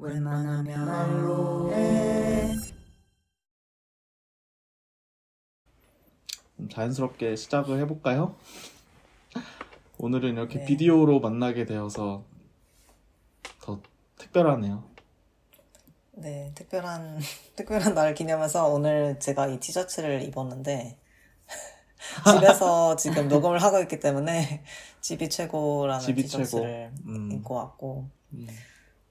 웬만하면 말로 해. 자연스럽게 시작을 해볼까요? 오늘은 이렇게 네. 비디오로 만나게 되어서 더 특별하네요. 네, 특별한 특별한 날 기념해서 오늘 제가 이 티셔츠를 입었는데 집에서 지금 녹음을 하고 있기 때문에 집이 최고라는 집이 티셔츠를 최고. 음. 입고 왔고 음.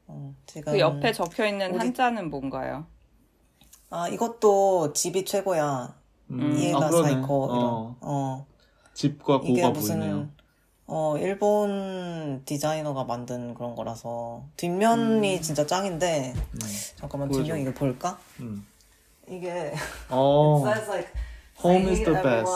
음, 지금 그 옆에 적혀 있는 우리- 한자는 뭔가요? 아 이것도 집이 최고야 음. 家が 아. 最高 이런 어, 어 집과 이게 고가 무슨 보이네요. 어 일본 디자이너가 만든 그런 거라서 뒷면이 음. 진짜 짱인데 음. 잠깐만 보여줘. 뒷면 이거 볼까? 음. 이게 어, like home is the best.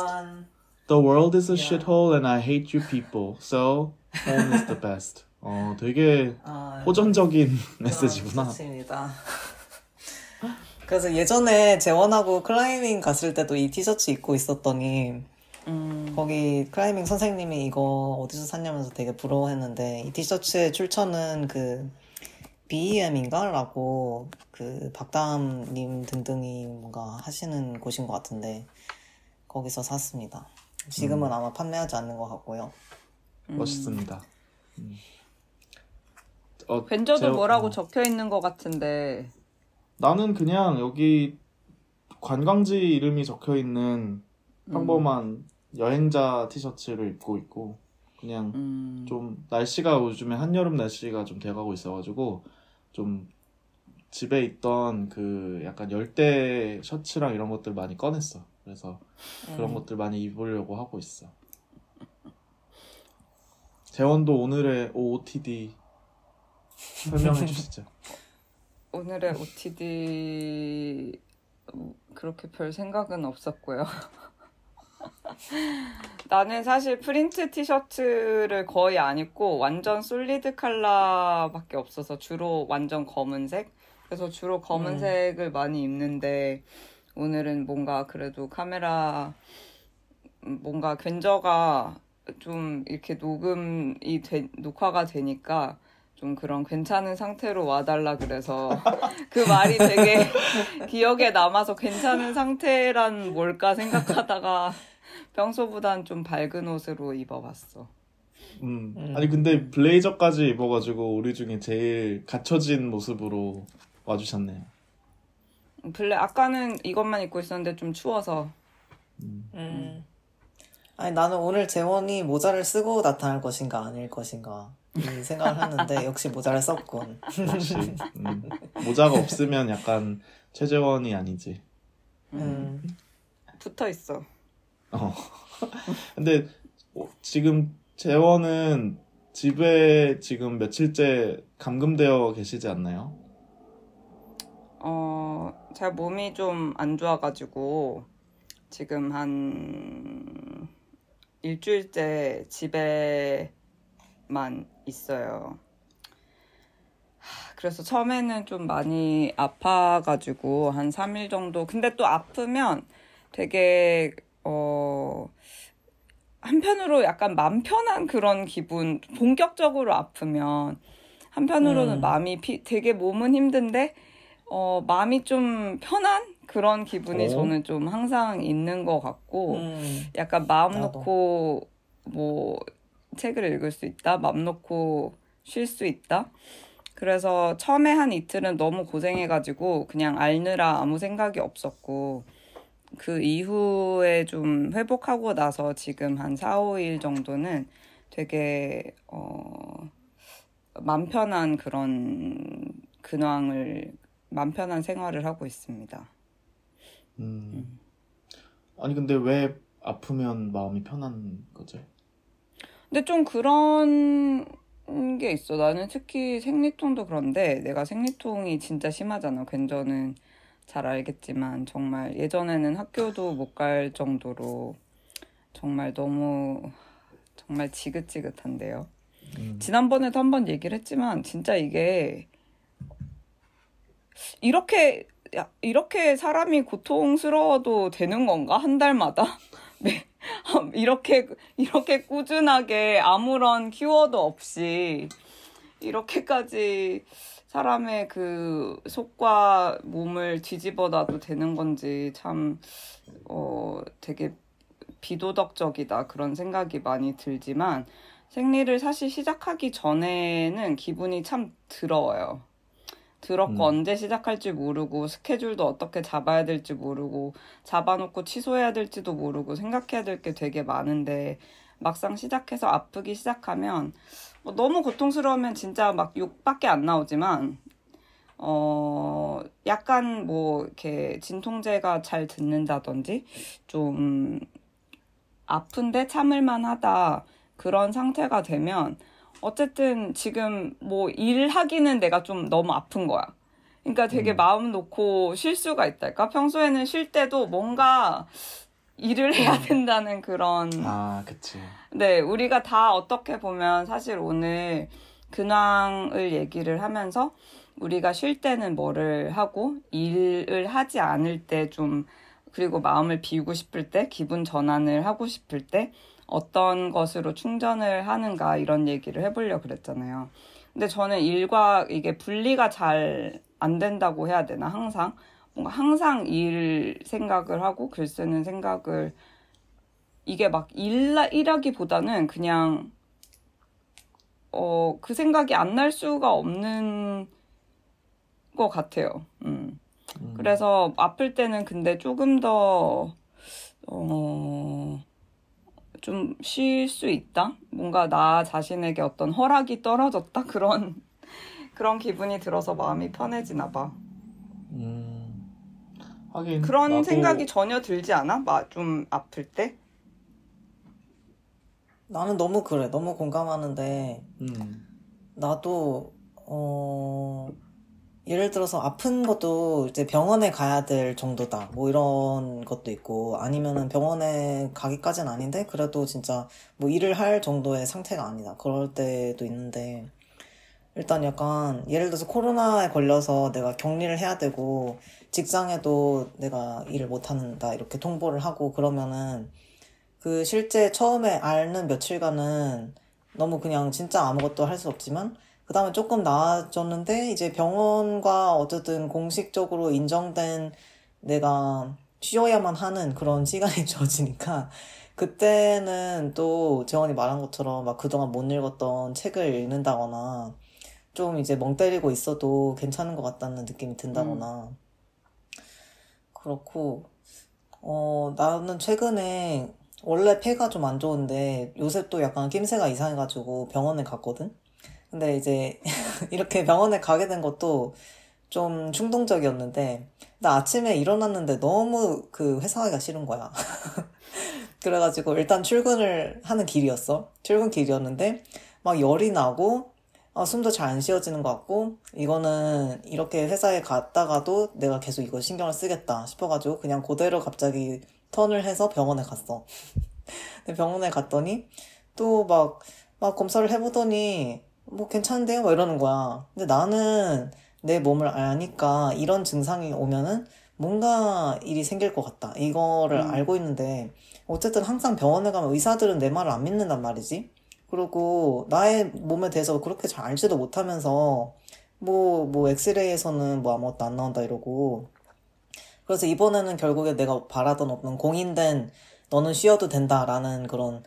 The world is a Yeah. shithole and I hate you people. So home is the best. 어, 되게 아, 호전적인 그런 메시지구나. 티셔츠입니다. 그래서 예전에 재원하고 클라이밍 갔을 때도 이 티셔츠 입고 있었더니 음, 거기 클라이밍 선생님이 이거 어디서 샀냐면서 되게 부러워했는데 이 티셔츠의 출처는 그 BEM인가? 라고 그 박다함님 등등이 뭔가 하시는 곳인 것 같은데 거기서 샀습니다. 지금은 음. 아마 판매하지 않는 것 같고요. 음. 멋있습니다. 음. 어, 벤저도 제- 뭐라고 어. 적혀 있는 것 같은데 나는 그냥 여기 관광지 이름이 적혀 있는 평범한 여행자 티셔츠를 입고 있고 그냥 음, 좀 날씨가 요즘에 한여름 날씨가 좀 돼가고 있어가지고 좀 집에 있던 그 약간 열대 셔츠랑 이런 것들 많이 꺼냈어. 그래서 그런 음. 것들 많이 입으려고 하고 있어. 재원도 오늘의 OOTD 설명해 주시죠. 오늘의 OTD 음, 그렇게 별 생각은 없었고요. 나는 사실 프린트 티셔츠를 거의 안 입고 완전 솔리드 컬러밖에 없어서 주로 완전 검은색. 그래서 주로 검은색을 많이 입는데 오늘은 뭔가 그래도 카메라 음, 뭔가 견저가 좀 이렇게 녹음이 돼, 녹화가 되니까 좀 그런 괜찮은 상태로 와달라 그래서 그 말이 되게 기억에 남아서 괜찮은 상태란 뭘까 생각하다가 평소보단 좀 밝은 옷으로 입어봤어. 음. 음. 아니 근데 블레이저까지 입어가지고 우리 중에 제일 갖춰진 모습으로 와주셨네요. 블랙 아까는 이것만 입고 있었는데 좀 추워서 음. 음. 아니 나는 오늘 재원이 모자를 쓰고 나타날 것인가 아닐 것인가 이 생각을 했는데 역시 모자를 썼군. 역시 음. 모자가 없으면 약간 최재원이 아니지. 음. 붙어 있어. 어. 근데 어, 지금 재원은 집에 지금 며칠째 감금되어 계시지 않나요? 어, 제가 몸이 좀 안 좋아가지고 지금 한 일주일째 집에 만 있어요. 하, 그래서 처음에는 좀 많이 아파가지고 한 3일 정도. 근데 또 아프면 되게, 어, 한편으로 약간 맘 편한 그런 기분, 본격적으로 아프면 한편으로는 음. 마음이 피, 되게 몸은 힘든데 어, 마음이 좀 편한 그런 기분이 어? 저는 좀 항상 있는 것 같고, 음. 약간 마음 나도. 놓고, 뭐, 책을 읽을 수 있다? 마음 놓고 쉴 수 있다? 그래서 처음에 한 이틀은 너무 고생해가지고, 그냥 앓느라 아무 생각이 없었고, 그 이후에 좀 회복하고 나서 지금 한 4, 5일 정도는 되게, 어, 맘 편한 그런 근황을 맘 편한 생활을 하고 있습니다. 음. 아니 근데 왜 아프면 마음이 편한 거죠? 근데 좀 그런 게 있어. 나는 특히 생리통도 그런데 내가 생리통이 진짜 심하잖아. 괜저는 잘 알겠지만 정말 예전에는 학교도 못 갈 정도로 정말 너무 정말 지긋지긋한데요. 음. 지난번에도 한 번 얘기를 했지만 진짜 이게 이렇게 야, 이렇게 사람이 고통스러워도 되는 건가? 한 달마다? 네. 이렇게 이렇게 꾸준하게 아무런 키워드 없이 이렇게까지 사람의 그 속과 몸을 뒤집어 놔도 되는 건지 참, 어, 되게 비도덕적이다 그런 생각이 많이 들지만 생리를 사실 시작하기 전에는 기분이 참 더러워요. 더럽고 음. 언제 시작할지 모르고 스케줄도 어떻게 잡아야 될지 모르고 잡아놓고 취소해야 될지도 모르고 생각해야 될 게 되게 많은데 막상 시작해서 아프기 시작하면 뭐 너무 고통스러우면 진짜 막 욕밖에 안 나오지만 어 약간 뭐 이렇게 진통제가 잘 듣는다든지 좀 아픈데 참을만 하다 그런 상태가 되면 어쨌든 지금 뭐 일하기는 내가 좀 너무 아픈 거야. 그러니까 되게 음. 마음 놓고 쉴 수가 있달까? 평소에는 쉴 때도 뭔가 일을 해야 된다는 그런 아, 그치. 네, 우리가 다 어떻게 보면 사실 오늘 근황을 얘기를 하면서 우리가 쉴 때는 뭐를 하고 일을 하지 않을 때 좀 그리고 마음을 비우고 싶을 때 기분 전환을 하고 싶을 때 어떤 것으로 충전을 하는가 이런 얘기를 해보려 그랬잖아요. 근데 저는 일과 이게 분리가 잘 안 된다고 해야 되나 항상 뭔가 항상 일 생각을 하고 글 쓰는 생각을 이게 막 일라, 일하기보다는 그냥, 어, 그 생각이 안 날 수가 없는 것 같아요. 음. 음. 그래서 아플 때는 근데 조금 더, 어, 좀 쉴 수 있다? 뭔가 나 자신에게 어떤 허락이 떨어졌다? 그런, 그런 기분이 들어서 마음이 편해지나 봐. 음. 하긴. 그런 나도- 생각이 전혀 들지 않아? 막좀 아플 때? 나는 너무 그래. 너무 공감하는데, 음. 나도, 어, 예를 들어서 아픈 것도 이제 병원에 가야 될 정도다. 뭐 이런 것도 있고, 아니면은 병원에 가기까지는 아닌데, 그래도 진짜 뭐 일을 할 정도의 상태가 아니다. 그럴 때도 있는데, 일단 약간, 예를 들어서 코로나에 걸려서 내가 격리를 해야 되고, 직장에도 내가 일을 못 한다. 이렇게 통보를 하고, 그러면은, 그 실제 처음에 앓는 며칠간은 너무 그냥 진짜 아무것도 할 수 없지만 그 다음에 조금 나아졌는데 이제 병원과 어쨌든 공식적으로 인정된 내가 쉬어야만 하는 그런 시간이 주어지니까 그때는 또 재원이 말한 것처럼 막 그동안 못 읽었던 책을 읽는다거나 좀 이제 멍 때리고 있어도 괜찮은 것 같다는 느낌이 든다거나 그렇고 어 나는 최근에 원래 폐가 좀 안 좋은데 요새 또 약간 낌새가 이상해가지고 병원에 갔거든. 근데 이제 이렇게 병원에 가게 된 것도 좀 충동적이었는데 나 아침에 일어났는데 너무 그 회사 가기가 싫은 거야. 그래가지고 일단 출근을 하는 길이었어. 출근 길이었는데 막 열이 나고 아, 숨도 잘 안 쉬어지는 것 같고 이거는 이렇게 회사에 갔다가도 내가 계속 이거 신경을 쓰겠다 싶어가지고 그냥 그대로 갑자기 턴을 해서 병원에 갔어. 병원에 갔더니 또 막, 막 검사를 해보더니 뭐 괜찮은데요? 막 이러는 거야. 근데 나는 내 몸을 아니까 이런 증상이 오면은 뭔가 일이 생길 것 같다. 이거를 음. 알고 있는데 어쨌든 항상 병원에 가면 의사들은 내 말을 안 믿는단 말이지. 그리고 나의 몸에 대해서 그렇게 잘 알지도 못하면서 뭐, 뭐 엑스레이에서는 뭐 아무것도 안 나온다 이러고 그래서 이번에는 결국에 내가 바라던 어떤 공인된 너는 쉬어도 된다라는 그런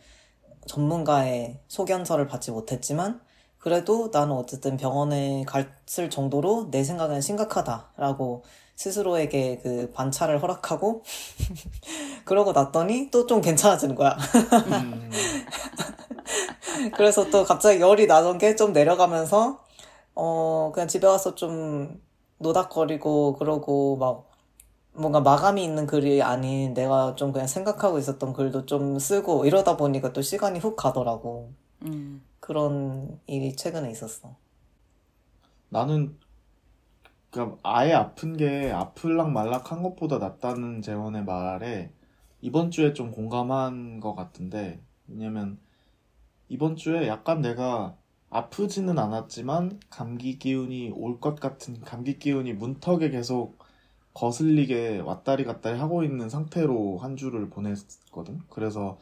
전문가의 소견서를 받지 못했지만 그래도 나는 어쨌든 병원에 갔을 정도로 내 생각엔 심각하다라고 스스로에게 그 반차를 허락하고 그러고 났더니 또 좀 괜찮아지는 거야. 음. 그래서 또 갑자기 열이 나던 게 좀 내려가면서 어 그냥 집에 와서 좀 노닥거리고 그러고 막 뭔가 마감이 있는 글이 아닌 내가 좀 그냥 생각하고 있었던 글도 좀 쓰고 이러다 보니까 또 시간이 훅 가더라고. 음. 그런 일이 최근에 있었어. 나는 그러니까 아예 아픈 게 아플락 말락한 것보다 낫다는 재원의 말에 이번 주에 좀 공감한 것 같은데 왜냐면 이번 주에 약간 내가 아프지는 않았지만 감기 기운이 올 것 같은 감기 기운이 문턱에 계속 거슬리게 왔다리 갔다리 하고 있는 상태로 한 주를 보냈거든. 그래서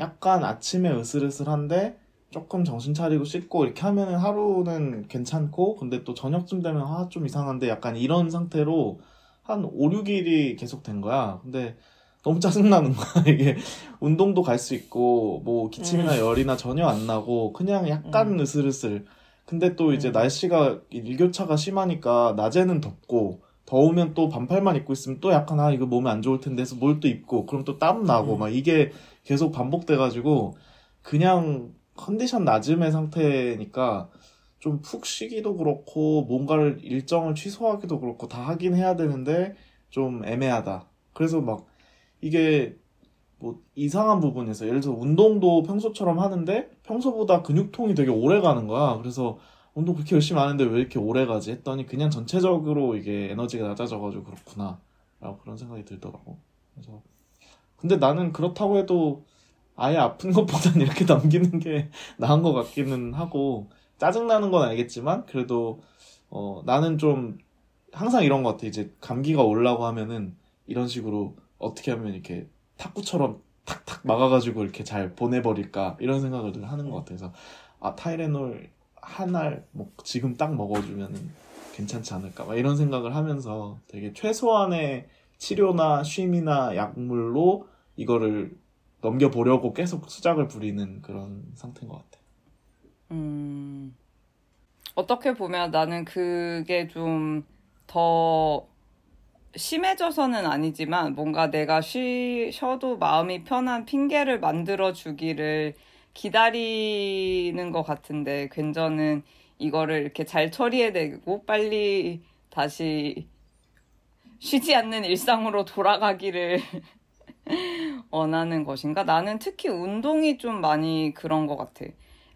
약간 아침에 으슬으슬한데 조금 정신 차리고 씻고 이렇게 하면은 하루는 괜찮고 근데 또 저녁쯤 되면 아 좀 이상한데 약간 이런 상태로 한 5, 6일이 계속 된 거야. 근데 너무 짜증나는 거야. 이게 운동도 갈 수 있고 뭐 기침이나 음. 열이나 전혀 안 나고 그냥 약간 음. 으슬으슬. 근데 또 이제 음. 날씨가 일교차가 심하니까 낮에는 덥고 더우면 또 반팔만 입고 있으면 또 약간 아 이거 몸에 안 좋을 텐데 해서 뭘 또 입고 그럼 또 땀 나고 음. 막 이게 계속 반복돼가지고 그냥 컨디션 낮음의 상태니까 좀 푹 쉬기도 그렇고 뭔가를 일정을 취소하기도 그렇고 다 하긴 해야 되는데 좀 애매하다. 그래서 막 이게 뭐 이상한 부분에서 예를 들어 운동도 평소처럼 하는데 평소보다 근육통이 되게 오래 가는 거야. 그래서 운동 그렇게 열심히 하는데 왜 이렇게 오래 가지 했더니 그냥 전체적으로 이게 에너지가 낮아져가지고 그렇구나. 라고 그런 생각이 들더라고. 그래서 근데 나는 그렇다고 해도 아예 아픈 것보단 이렇게 넘기는 게 나은 것 같기는 하고 짜증나는 건 알겠지만 그래도 어 나는 좀 항상 이런 것 같아. 이제 감기가 올라고 하면은 이런 식으로 어떻게 하면 이렇게 탁구처럼 탁탁 막아가지고 이렇게 잘 보내버릴까? 이런 생각을 늘 하는 것 같아서. 아 타이레놀 한 알 뭐 지금 딱 먹어주면은 괜찮지 않을까? 막 이런 생각을 하면서 되게 최소한의 치료나 쉼이나 약물로 이거를 넘겨보려고 계속 수작을 부리는 그런 상태인 것 같아. 음, 어떻게 보면 나는 그게 좀 더 심해져서는 아니지만 뭔가 내가 쉬, 쉬어도 마음이 편한 핑계를 만들어 주기를 기다리는 것 같은데 괜저는 이거를 이렇게 잘 처리해내고 빨리 다시 쉬지 않는 일상으로 돌아가기를 원하는 것인가? 나는 특히 운동이 좀 많이 그런 것 같아.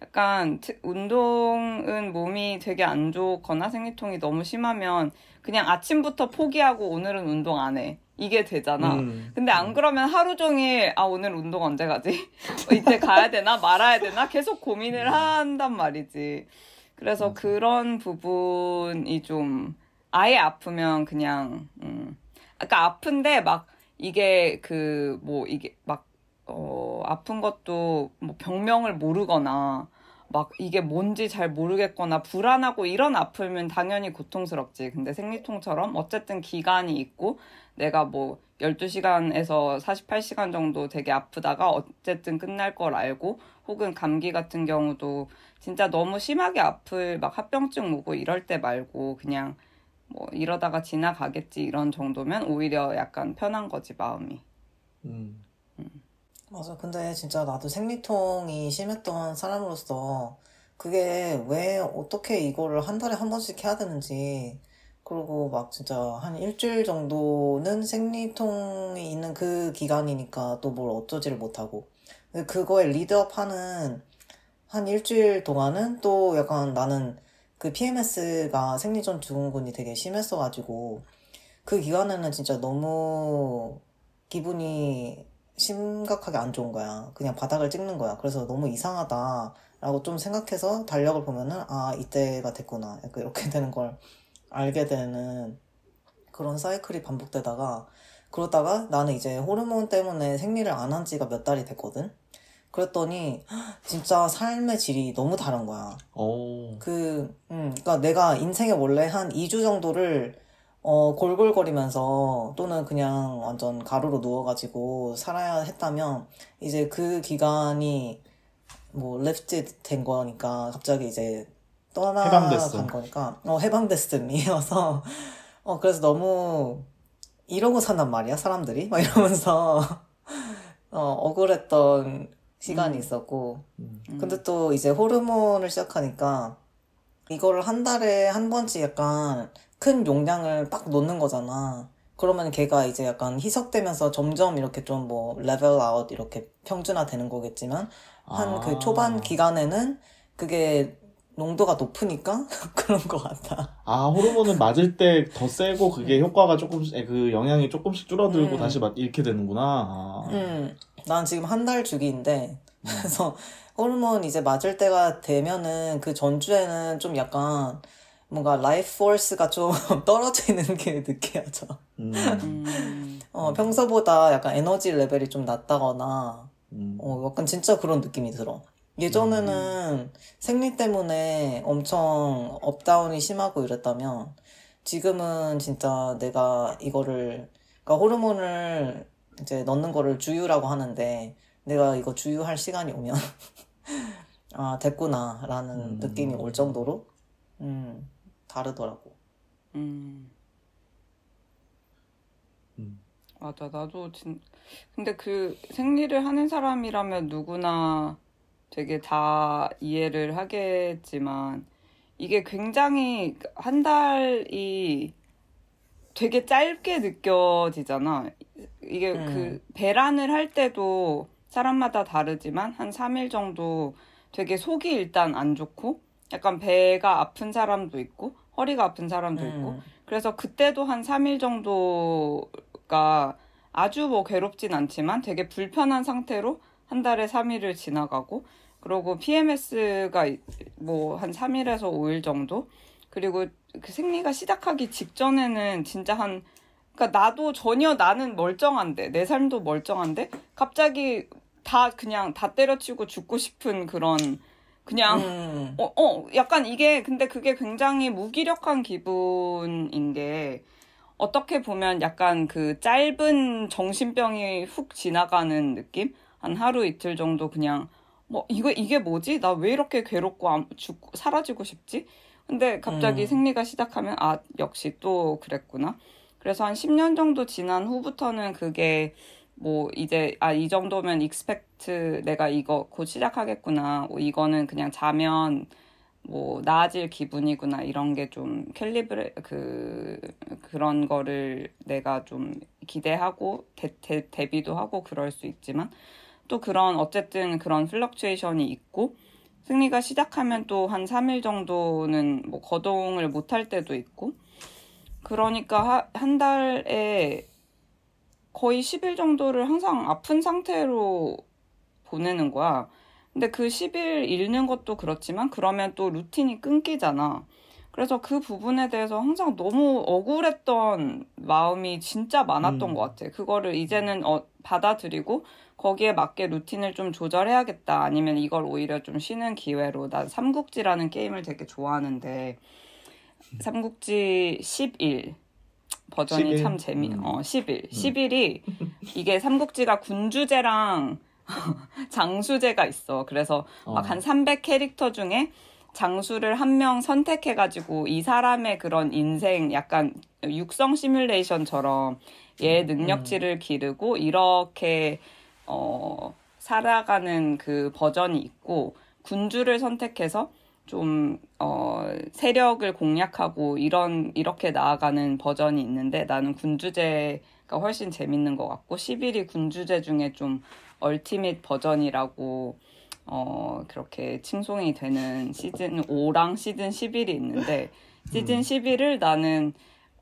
약간 트- 운동은 몸이 되게 안 좋거나 생리통이 너무 심하면 그냥 아침부터 포기하고 오늘은 운동 안 해. 이게 되잖아. 음. 근데 안 그러면 하루 종일 아 오늘 운동 언제 가지? 어, 이때 가야 되나 말아야 되나 계속 고민을 한단 말이지. 그래서. 그런 부분이 좀 아예 아프면 그냥 음. 아까 아픈데 막 이게 그 뭐 이게 막 어, 아픈 것도 뭐 병명을 모르거나 막 이게 뭔지 잘 모르겠거나 불안하고 이런 아픔은 당연히 고통스럽지. 근데 생리통처럼 어쨌든 기간이 있고 내가 뭐 12시간에서 48시간 정도 되게 아프다가 어쨌든 끝날 걸 알고 혹은 감기 같은 경우도 진짜 너무 심하게 아플 막 합병증 오고 이럴 때 말고 그냥 뭐 이러다가 지나가겠지 이런 정도면 오히려 약간 편한 거지 마음이. 음. 맞아. 근데 진짜 나도 생리통이 심했던 사람으로서 그게 왜 어떻게 이거를 한 달에 한 번씩 해야 되는지 그리고 막 진짜 한 일주일 정도는 생리통이 있는 그 기간이니까 또 뭘 어쩌지를 못하고 근데 그거에 리드업 하는 한 일주일 동안은 또 약간 나는 그 PMS가 생리전 증후군이 되게 심했어가지고 그 기간에는 진짜 너무 기분이 심각하게 안 좋은 거야. 그냥 바닥을 찍는 거야. 그래서 너무 이상하다라고 좀 생각해서 달력을 보면은 아 이때가 됐구나. 약간 이렇게 되는 걸 알게 되는 그런 사이클이 반복되다가 그러다가 나는 이제 호르몬 때문에 생리를 안 한 지가 몇 달이 됐거든. 그랬더니 진짜 삶의 질이 너무 다른 거야. 어. 그, 음, 그니까 내가 인생에 원래 한 2주 정도를, 어, 골골거리면서 또는 그냥 완전 가루로 누워가지고 살아야 했다면, 이제 그 기간이 뭐, 레프트 된 거니까, 갑자기 이제. 떠나간 거니까, 어, 해방됐음이어서, 어, 그래서 너무, 이러고 산단 말이야, 사람들이? 막 이러면서, 어, 억울했던 시간이 음. 있었고, 음. 근데 또 이제 호르몬을 시작하니까 이거를 한 달에 한 번씩 약간 큰 용량을 딱 놓는 거잖아. 그러면 걔가 이제 약간 희석되면서 점점 이렇게 좀 뭐 level out 이렇게 평준화 되는 거겠지만 한그 아. 초반 기간에는 그게 농도가 높으니까 그런 것 같아. 아, 호르몬은 맞을 때 더 세고 그게 효과가 조금씩, 에, 그 영향이 조금씩 줄어들고 음. 다시 막 잃게 되는구나. 아. 음, 난 지금 한 달 주기인데 음. 그래서 호르몬 이제 맞을 때가 되면은 그 전주에는 좀 약간 뭔가 life force가 좀 떨어져 있는 게 느껴져. 음. 음. 어, 평소보다 약간 에너지 레벨이 좀 낮다거나, 음. 어, 약간 진짜 그런 느낌이 들어. 예전에는 생리 때문에 엄청 up down이 심하고 이랬다면 지금은 진짜 내가 이거를 그러니까 호르몬을 이제 넣는 거를 주유라고 하는데 내가 이거 주유할 시간이 오면 아 됐구나라는 음. 느낌이 올 정도로 음 다르더라고. 음. 음. 맞아, 나도 진, 근데 그 생리를 하는 사람이라면 누구나 되게 다 이해를 하겠지만, 이게 굉장히 한 달이 되게 짧게 느껴지잖아. 이게 음. 그 배란을 할 때도 사람마다 다르지만 한 3일 정도 되게 속이 일단 안 좋고 약간 배가 아픈 사람도 있고 허리가 아픈 사람도 있고 음. 그래서 그때도 한 3일 정도가 아주 뭐 괴롭진 않지만 되게 불편한 상태로 한 달에 3일을 지나가고 그리고 PMS가 뭐 한 3일에서 5일 정도 그리고 그 생리가 시작하기 직전에는 진짜 한 그러니까 나도 전혀 나는 멀쩡한데 내 삶도 멀쩡한데 갑자기 다 그냥 다 때려치고 죽고 싶은 그런 그냥 음. 어, 어, 약간 이게, 근데 그게 굉장히 무기력한 기분인 게, 어떻게 보면 약간 그 짧은 정신병이 훅 지나가는 느낌? 한 하루 이틀 정도 그냥, 뭐, 이거, 이게 뭐지? 나 왜 이렇게 괴롭고, 안- 죽고, 사라지고 싶지? 근데 갑자기 음. 생리가 시작하면, 아, 역시 또 그랬구나. 그래서 한 10년 정도 지난 후부터는 그게, 뭐 이제 아 이 정도면 expect 내가 이거 곧 시작하겠구나. 뭐 이거는 그냥 자면 뭐 나아질 기분이구나 이런 게 좀 calibrate 그 그런 거를 내가 좀 기대하고 대, 대, 대비도 하고 그럴 수 있지만 또 그런 어쨌든 그런 fluctuation이 있고 생리가 시작하면 또 한 3일 정도는 뭐 거동을 못할 때도 있고 그러니까 하- 한 달에 거의 10일 정도를 항상 아픈 상태로 보내는 거야. 근데 그 10일 잃는 것도 그렇지만 그러면 또 루틴이 끊기잖아. 그래서 그 부분에 대해서 항상 너무 억울했던 마음이 진짜 많았던 음. 것 같아. 그거를 이제는 어, 받아들이고 거기에 맞게 루틴을 좀 조절해야겠다. 아니면 이걸 오히려 좀 쉬는 기회로. 난 삼국지라는 게임을 되게 좋아하는데 삼국지 11 버전이 11? 참 재미, 음. 어, 11. 11이 이게 삼국지가 군주제랑 장수제가 있어. 그래서 어. 막한 300 캐릭터 중에 장수를 한 명 선택해가지고 이 사람의 그런 인생 약간 육성 시뮬레이션처럼 얘 능력치를 기르고 이렇게 어 살아가는 그 버전이 있고 군주를 선택해서 좀 어, 세력을 공략하고 이런 이렇게 나아가는 버전이 있는데 나는 군주제가 훨씬 재밌는 것 같고 11이 군주제 중에 좀 얼티밋 버전이라고 어, 그렇게 칭송이 되는 시즌 5랑 시즌 11이 있는데 시즌 11을 나는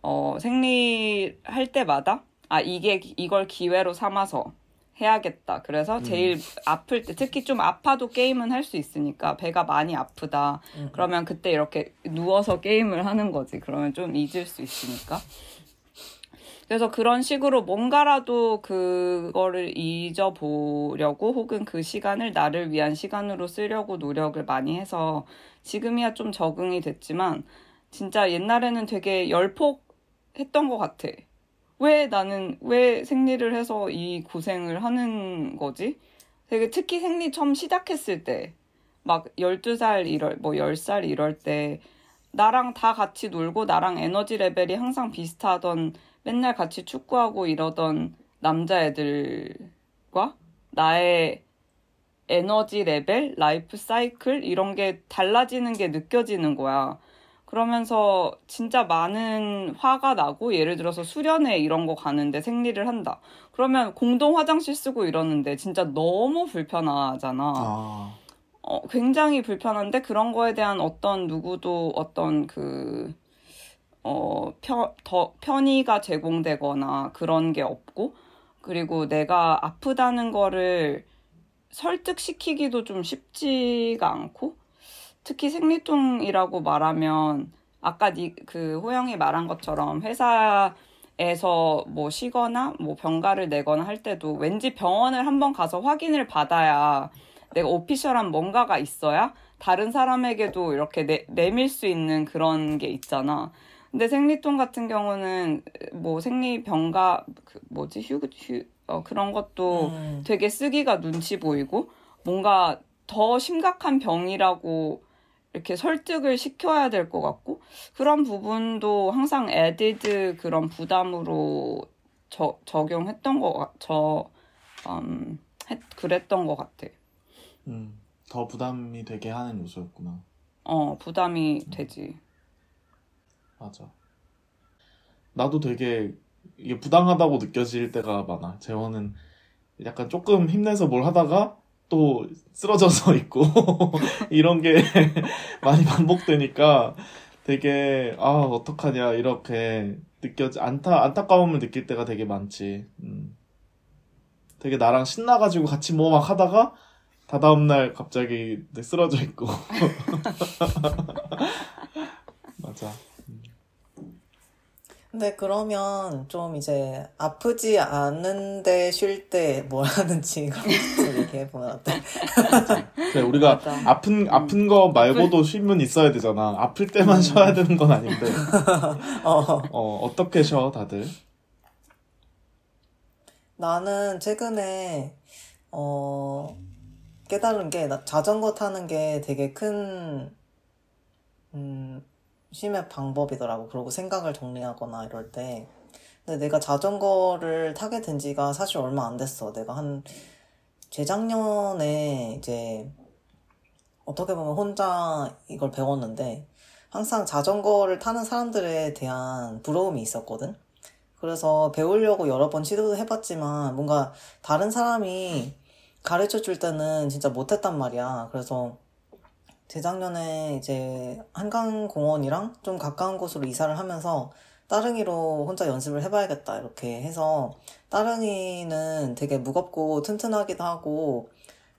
어, 생리할 때마다 아 이게 이걸 기회로 삼아서 해야겠다. 그래서 제일 아플 때 특히 좀 아파도 게임은 할 수 있으니까 배가 많이 아프다. 음. 그러면 그때 이렇게 누워서 게임을 하는 거지. 그러면 좀 잊을 수 있으니까. 그래서 그런 식으로 뭔가라도 그거를 잊어보려고 혹은 그 시간을 나를 위한 시간으로 쓰려고 노력을 많이 해서 지금이야 좀 적응이 됐지만 진짜 옛날에는 되게 열폭 했던 것 같아. 왜 나는 왜 생리를 해서 이 고생을 하는 거지? 되게 특히 생리 처음 시작했을 때 막 12살 이럴 뭐 10살 이럴 때 나랑 다 같이 놀고 나랑 에너지 레벨이 항상 비슷하던 맨날 같이 축구하고 이러던 남자애들과 나의 에너지 레벨, 라이프 사이클 이런 게 달라지는 게 느껴지는 거야. 그러면서 진짜 많은 화가 나고 예를 들어서 수련회 이런 거 가는데 생리를 한다. 그러면 공동 화장실 쓰고 이러는데 진짜 너무 불편하잖아. 아, 어, 굉장히 불편한데 그런 거에 대한 어떤 누구도 어떤 그, 어, 편, 더, 편의가 제공되거나 그런 게 없고, 그리고 내가 아프다는 거를 설득시키기도 좀 쉽지가 않고, 특히 생리통이라고 말하면, 아까 니, 그 호영이 말한 것처럼 회사에서 뭐 쉬거나 뭐 병가를 내거나 할 때도 왠지 병원을 한번 가서 확인을 받아야 내가 official한 뭔가가 있어야 다른 사람에게도 이렇게 내, 내밀 수 있는 그런 게 있잖아. 근데 생리통 같은 경우는 뭐 생리병가 그 뭐지 휴, 휴 어, 그런 것도 음. 되게 쓰기가 눈치 보이고 뭔가 더 심각한 병이라고 이렇게 설득을 시켜야 될 것 같고 그런 부분도 항상 added 그런 부담으로 저, 작용했던 거, 같- 저, 음, 했, 그랬던 것 같아. 음, 더 부담이 되게 하는 요소였구나. 어, 부담이 되지. 맞아. 나도 되게 이게 부당하다고 느껴질 때가 많아. 재원은 약간 조금 힘내서 뭘 하다가 또 쓰러져서 있고 이런 게 많이 반복되니까 되게 아 어떡하냐 이렇게 느껴지 안타 안타까움을 느낄 때가 되게 많지. 음. 되게 나랑 신나가지고 같이 뭐 막 하다가 다다음 날 갑자기 쓰러져 있고 맞아. 근데 그러면 좀 이제 아프지 않은데 쉴때뭘 하는지 그런 것도 얘기해 보면 어때? 그래, 우리가 맞아. 아픈 아픈 거 말고도 쉼은 있어야 되잖아. 아플 때만 쉬어야 되는 건 아닌데. 어. 어, 어떻게 쉬어, 다들? 나는 최근에 어 깨달은 게 나 자전거 타는 게 되게 큰 음, 쉼의 방법이더라고. 그리고 생각을 정리하거나 이럴 때. 근데 내가 자전거를 타게 된 지가 사실 얼마 안 됐어. 내가 한 재작년에 이제 어떻게 보면 혼자 이걸 배웠는데 항상 자전거를 타는 사람들에 대한 부러움이 있었거든. 그래서 배우려고 여러 번 시도도 해봤지만 뭔가 다른 사람이 가르쳐 줄 때는 진짜 못했단 말이야. 그래서 재작년에 이제 한강공원이랑 좀 가까운 곳으로 이사를 하면서 따릉이로 혼자 연습을 해봐야겠다 이렇게 해서 따릉이는 되게 무겁고 튼튼하기도 하고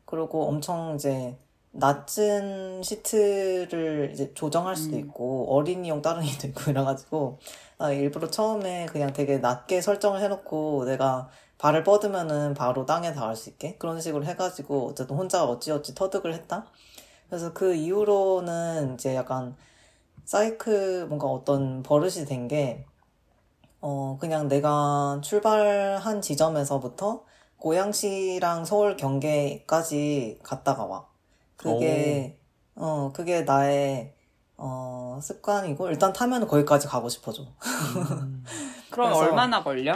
그리고 엄청 이제 낮은 시트를 이제 조정할 수도 음. 있고 어린이용 따릉이도 있고 이래가지고 나 일부러 처음에 그냥 되게 낮게 설정을 해놓고 내가 발을 뻗으면은 바로 땅에 닿을 수 있게 그런 식으로 해가지고 어쨌든 혼자 어찌어찌 터득을 했다. 그래서 그 이후로는 이제 약간 사이클 뭔가 어떤 버릇이 된 게, 어, 그냥 내가 출발한 지점에서부터 고양시랑 서울 경계까지 갔다가 와. 그게, 어, 그게 나의, 어, 습관이고, 일단 타면 거기까지 가고 싶어져. 음, 그럼 그래서- 얼마나 걸려?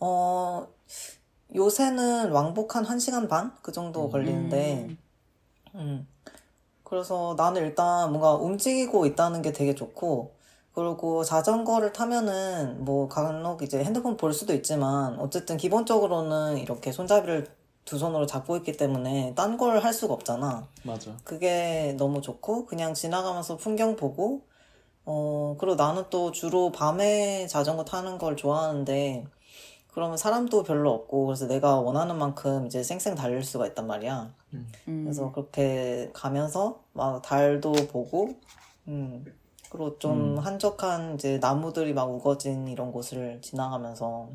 어, 요새는 왕복 한 1시간 반? 그 정도 음. 걸리는데, 음. 음. 그래서 나는 일단 뭔가 움직이고 있다는 게 되게 좋고, 그리고 자전거를 타면은 뭐 간혹 이제 핸드폰 볼 수도 있지만, 어쨌든 기본적으로는 이렇게 손잡이를 두 손으로 잡고 있기 때문에 딴 걸 할 수가 없잖아. 맞아. 그게 너무 좋고, 그냥 지나가면서 풍경 보고, 어, 그리고 나는 또 주로 밤에 자전거 타는 걸 좋아하는데, 그러면 사람도 별로 없고, 그래서 내가 원하는 만큼 이제 쌩쌩 달릴 수가 있단 말이야. 음. 그래서 그렇게 가면서 막 달도 보고, 음, 그리고 좀 음. 한적한 이제 나무들이 막 우거진 이런 곳을 지나가면서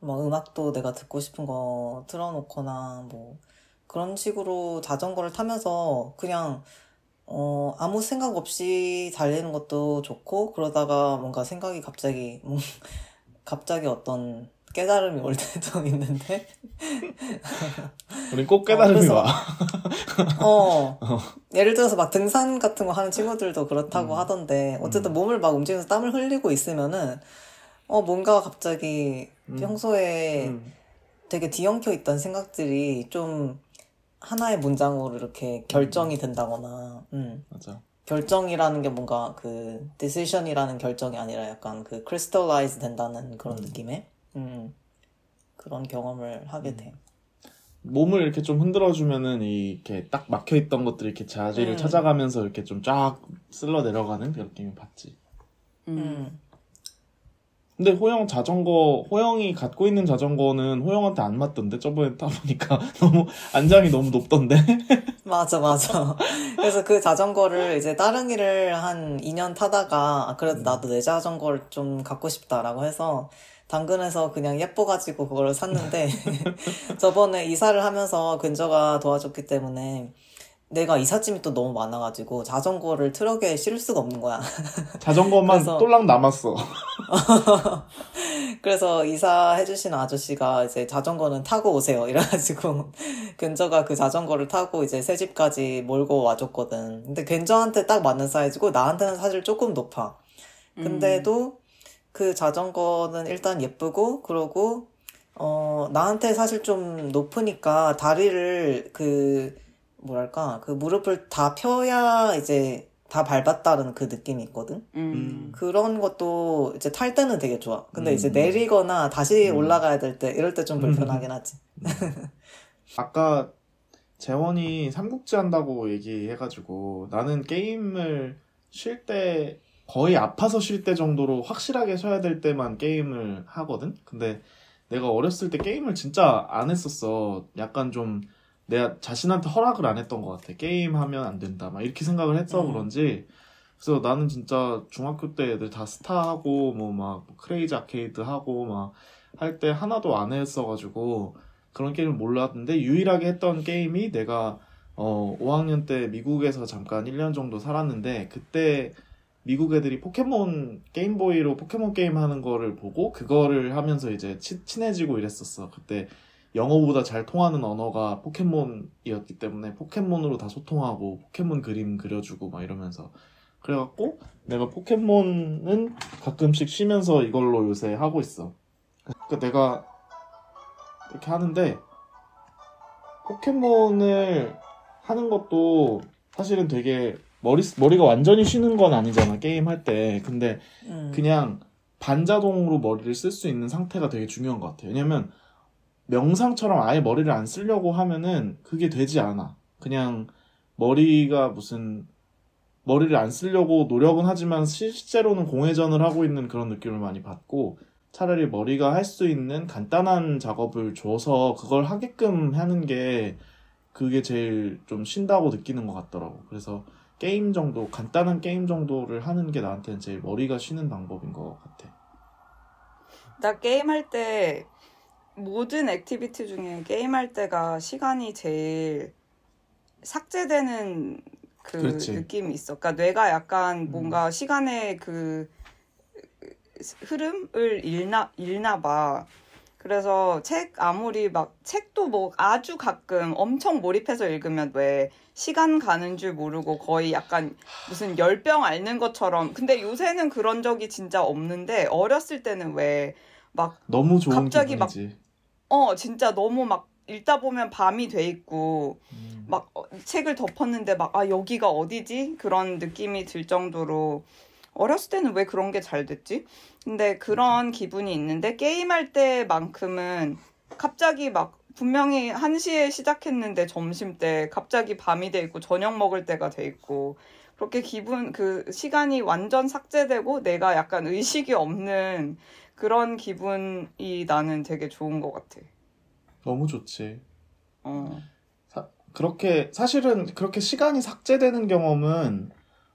뭐 음악도 내가 듣고 싶은 거 틀어놓거나 뭐 그런 식으로 자전거를 타면서 그냥 어, 아무 생각 없이 달리는 것도 좋고 그러다가 뭔가 생각이 갑자기 음, 갑자기 어떤 깨달음이 올 때도 있는데 우린 꼭 깨달음이 그래서- 와. 어. 예를 들어서 막 등산 같은 거 하는 친구들도 그렇다고 음. 하던데, 어쨌든 몸을 막 움직이면서 땀을 흘리고 있으면은, 어, 뭔가 갑자기 음. 평소에 음, 되게 뒤엉켜 있던 생각들이 좀 하나의 문장으로 이렇게 결정이 된다거나, 음. 맞아. 결정이라는 게 뭔가 그 decision이라는 결정이 아니라 약간 그 crystallize 된다는 그런 음. 느낌의, 음. 그런 경험을 하게 음. 돼. 몸을 이렇게 좀 흔들어주면은 이렇게 딱 막혀있던 것들이 이렇게 자리를 음. 찾아가면서 이렇게 좀 쫙 쓸러 내려가는 그런 느낌이 받지. 음. 음. 근데 호영 자전거, 호영이 갖고 있는 자전거는 호영한테 안 맞던데? 저번에 타보니까 너무, 안장이 너무 높던데? 맞아, 맞아. 그래서 그 자전거를 이제 따릉이를 한 2년 타다가, 아, 그래도 나도 내 자전거를 좀 갖고 싶다라고 해서 당근에서 그냥 예뻐가지고 그걸 샀는데 저번에 이사를 하면서 근저가 도와줬기 때문에 내가 이삿짐이 또 너무 많아가지고 자전거를 트럭에 실을 수가 없는 거야. 자전거만 그래서- 똘랑 남았어. 그래서 이사해주신 아저씨가 이제 자전거는 타고 오세요. 이래가지고 근저가 그 자전거를 타고 이제 새 집까지 몰고 와줬거든. 근데 근저한테 딱 맞는 사이즈고 나한테는 사실 조금 높아. 근데도 그 자전거는 일단 예쁘고 그러고 어 나한테 사실 좀 높으니까 다리를 그 뭐랄까 그 무릎을 다 펴야 이제 다 밟았다는 그 느낌이 있거든. 음. 그런 것도 이제 탈 때는 되게 좋아. 근데 음. 이제 내리거나 다시 음. 올라가야 될 때 이럴 때 좀 불편하긴 하지. 아까 재원이 삼국지 한다고 얘기해가지고 나는 게임을 쉴 때 거의 아파서 쉴 때 정도로 확실하게 쉬어야 될 때만 게임을 하거든. 근데 내가 어렸을 때 게임을 진짜 안 했었어. 약간 좀 내가 자신한테 허락을 안 했던 것 같아. 게임하면 안 된다. 막 이렇게 생각을 해서 음. 그런지. 그래서 나는 진짜 중학교 때 애들 다 스타하고 뭐 막 크레이지 아케이드 하고 막 할 때 하나도 안 했어가지고 그런 게임을 몰랐는데 유일하게 했던 게임이 내가 어 5학년 때 미국에서 잠깐 1년 정도 살았는데 그때 미국 애들이 포켓몬 게임보이로 포켓몬 게임 하는 거를 보고 그거를 하면서 이제 치- 친해지고 이랬었어. 그때 영어보다 잘 통하는 언어가 포켓몬이었기 때문에 포켓몬으로 다 소통하고 포켓몬 그림 그려주고 막 이러면서 그래갖고 내가 포켓몬은 가끔씩 쉬면서 이걸로 요새 하고 있어. 그러니까 내가 이렇게 하는데 포켓몬을 하는 것도 사실은 되게 머리 머리가 완전히 쉬는 건 아니잖아 게임 할 때. 근데 음. 그냥 반자동으로 머리를 쓸 수 있는 상태가 되게 중요한 것 같아요. 왜냐면 명상처럼 아예 머리를 안 쓰려고 하면은 그게 되지 않아. 그냥 머리가 무슨 머리를 안 쓰려고 노력은 하지만 실제로는 공회전을 하고 있는 그런 느낌을 많이 받고 차라리 머리가 할 수 있는 간단한 작업을 줘서 그걸 하게끔 하는 게 그게 제일 좀 쉰다고 느끼는 것 같더라고. 그래서 게임 정도, 간단한 게임 정도를 하는 게 나한테는 제일 머리가 쉬는 방법인 것 같아. 나 게임할 때 모든 activity 중에 게임할 때가 시간이 제일 삭제되는 그 그렇지. 느낌이 있어. 그러니까 뇌가 약간 음. 뭔가 시간의 그 흐름을 잃나 잃나 봐. 그래서 책 아무리 막 책도 뭐 아주 가끔 엄청 몰입해서 읽으면 왜 시간 가는 줄 모르고 거의 약간 무슨 열병 앓는 것처럼 근데 요새는 그런 적이 진짜 없는데 어렸을 때는 왜 막 너무 좋은 갑자기 막- 기분이지. 어 진짜 너무 막 읽다 보면 밤이 돼 있고 음. 막 어, 책을 덮었는데 막 아 여기가 어디지 그런 느낌이 들 정도로 어렸을 때는 왜 그런 게 잘 됐지? 근데 그런 기분이 있는데 게임할 때만큼은 갑자기 막 분명히 1시에 시작했는데 점심 때 갑자기 밤이 돼 있고 저녁 먹을 때가 돼 있고 그렇게 기분 그 시간이 완전 삭제되고 내가 약간 의식이 없는 그런 기분이 나는 되게 좋은 것 같아. 너무 좋지. 어. 그렇게 사실은 그렇게 시간이 삭제되는 경험은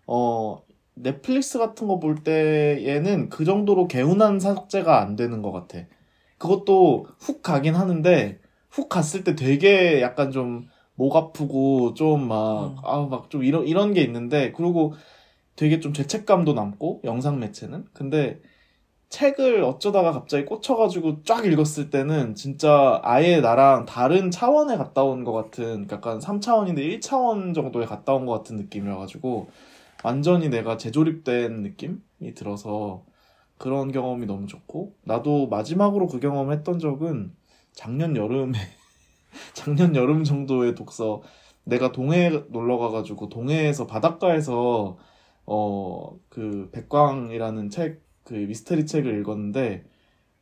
어 넷플릭스 같은 거 볼 때에는 그 정도로 개운한 삭제가 안 되는 것 같아. 그것도 훅 가긴 하는데 훅 갔을 때 되게 약간 좀 목 아프고 좀막 음. 아막좀 이런 이런 게 있는데 그리고 되게 좀 죄책감도 남고 영상 매체는 근데 책을 어쩌다가 갑자기 꽂혀가지고 쫙 읽었을 때는 진짜 아예 나랑 다른 차원에 갔다 온 것 같은 약간 3차원인데 1차원 정도에 갔다 온 것 같은 느낌이어가지고 완전히 내가 재조립된 느낌이 들어서 그런 경험이 너무 좋고 나도 마지막으로 그 경험을 했던 적은 작년 여름에 작년 여름 정도의 독서 내가 동해 놀러 가가지고 동해에서 바닷가에서 어 그 백광이라는 책 그 미스터리 책을 읽었는데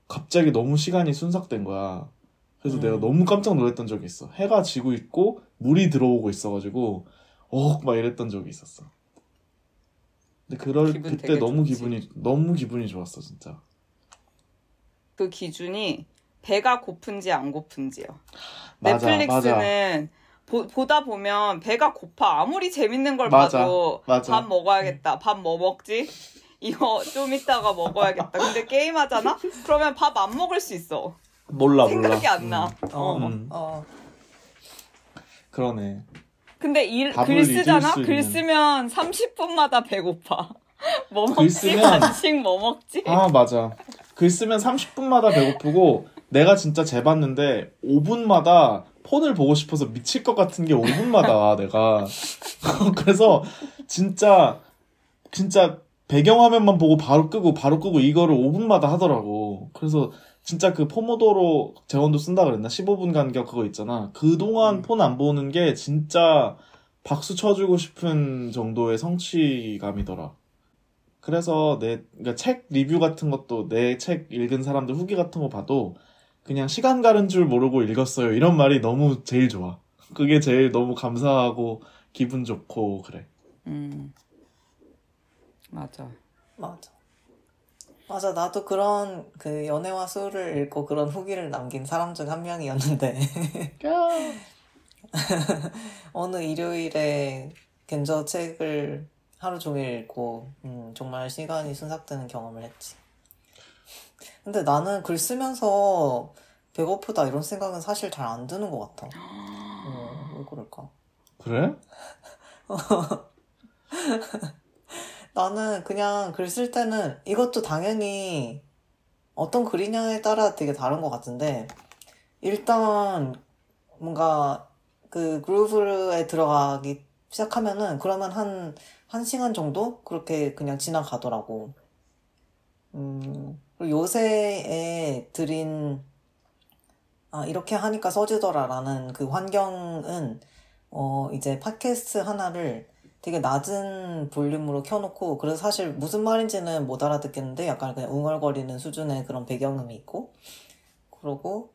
갑자기 너무 시간이 순삭된 거야. 그래서 음. 내가 너무 깜짝 놀랐던 적이 있어. 해가 지고 있고 물이 들어오고 있어가지고 어막 이랬던 적이 있었어. 근데 그럴 그때 너무 좋지. 기분이 너무 기분이 좋았어 진짜. 그 기준이 배가 고픈지 안 고픈지요. 맞아, 넷플릭스는 보, 보다 보면 배가 고파. 아무리 재밌는 걸 맞아, 봐도 맞아. 밥 먹어야겠다. 밥 뭐 먹지? 이거 좀 이따가 먹어야겠다. 근데 게임 하잖아? 그러면 밥 안 먹을 수 있어. 몰라 생각이 몰라. 안 나. 음, 어, 음. 어. 그러네. 근데 일, 밥을 글 쓰잖아? 잊을 수글 있는. 쓰면 30분마다 배고파. 뭐 글 먹지? 쓰면- 간식 뭐 먹지? 아 맞아. 글 쓰면 30분마다 배고프고 내가 진짜 재봤는데 5분마다 폰을 보고 싶어서 미칠 것 같은 게 5분마다 내가 그래서 진짜 진짜 배경화면만 보고 바로 끄고 바로 끄고 이거를 5분마다 하더라고. 그래서 진짜 그 포모도로 재원도 쓴다 그랬나? 15분 간격 그거 있잖아. 그동안 음. 폰안 보는 게 진짜 박수 쳐주고 싶은 정도의 성취감이더라. 그래서 내, 그러니까 책 리뷰 같은 것도 내 책 읽은 사람들 후기 같은 거 봐도 그냥 시간 가는 줄 모르고 읽었어요. 이런 말이 너무 제일 좋아. 그게 제일 너무 감사하고 기분 좋고 그래. 음. 맞아. 맞아. 맞아. 나도 그런 그 연애와 술을 읽고 그런 후기를 남긴 사람 중 한 명이었는데 어느 일요일에 겐저 책을 하루 종일 읽고 음, 정말 시간이 순삭되는 경험을 했지. 근데 나는 글 쓰면서 배고프다 이런 생각은 사실 잘 안 드는 것 같아. 어, 왜 그럴까? 그래? 나는 그냥 글 쓸 때는 이것도 당연히 어떤 글이냐에 따라 되게 다른 것 같은데 일단 뭔가 그 그루브에 들어가기 시작하면은 그러면 한, 한 시간 정도? 그렇게 그냥 지나가더라고. 음, 요새에 들인, 아, 이렇게 하니까 써지더라라는 그 환경은, 어, 이제 팟캐스트 하나를 되게 낮은 볼륨으로 켜놓고, 그래서 사실 무슨 말인지는 못 알아듣겠는데, 약간 그냥 웅얼거리는 수준의 그런 배경음이 있고, 그러고,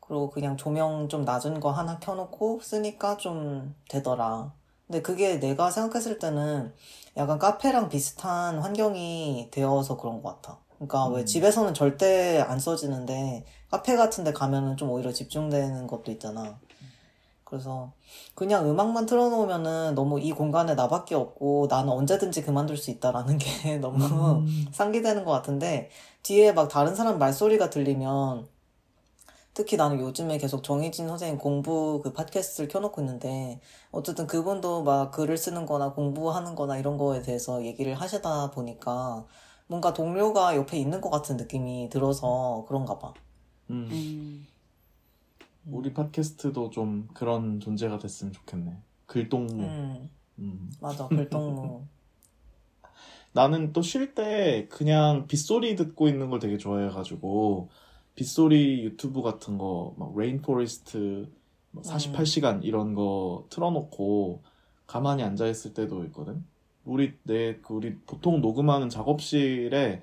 그리고 그냥 조명 좀 낮은 거 하나 켜놓고 쓰니까 좀 되더라. 근데 그게 내가 생각했을 때는 약간 카페랑 비슷한 환경이 되어서 그런 것 같아. 그러니까 왜 음. 집에서는 절대 안 써지는데 카페 같은 데 가면은 좀 오히려 집중되는 것도 있잖아. 그래서 그냥 음악만 틀어놓으면은 너무 이 공간에 나밖에 없고 나는 언제든지 그만둘 수 있다라는 게 너무 음. 상기되는 것 같은데 뒤에 막 다른 사람 말소리가 들리면 특히 나는 요즘에 계속 정희진 선생님 공부 그 팟캐스트를 켜놓고 있는데 어쨌든 그분도 막 글을 쓰는 거나 공부하는 거나 이런 거에 대해서 얘기를 하시다 보니까 뭔가 동료가 옆에 있는 것 같은 느낌이 들어서 그런가 봐. 음. 음. 우리 팟캐스트도 좀 그런 존재가 됐으면 좋겠네. 글동무. 음, 음. 맞아. 글동무. 나는 또 쉴 때 그냥 빗소리 듣고 있는 걸 되게 좋아해가지고 빗소리 유튜브 같은 거, 막 rainforest 48시간 이런 거 틀어놓고 가만히 앉아 있을 때도 있거든. 우리 내그 우리 보통 녹음하는 작업실에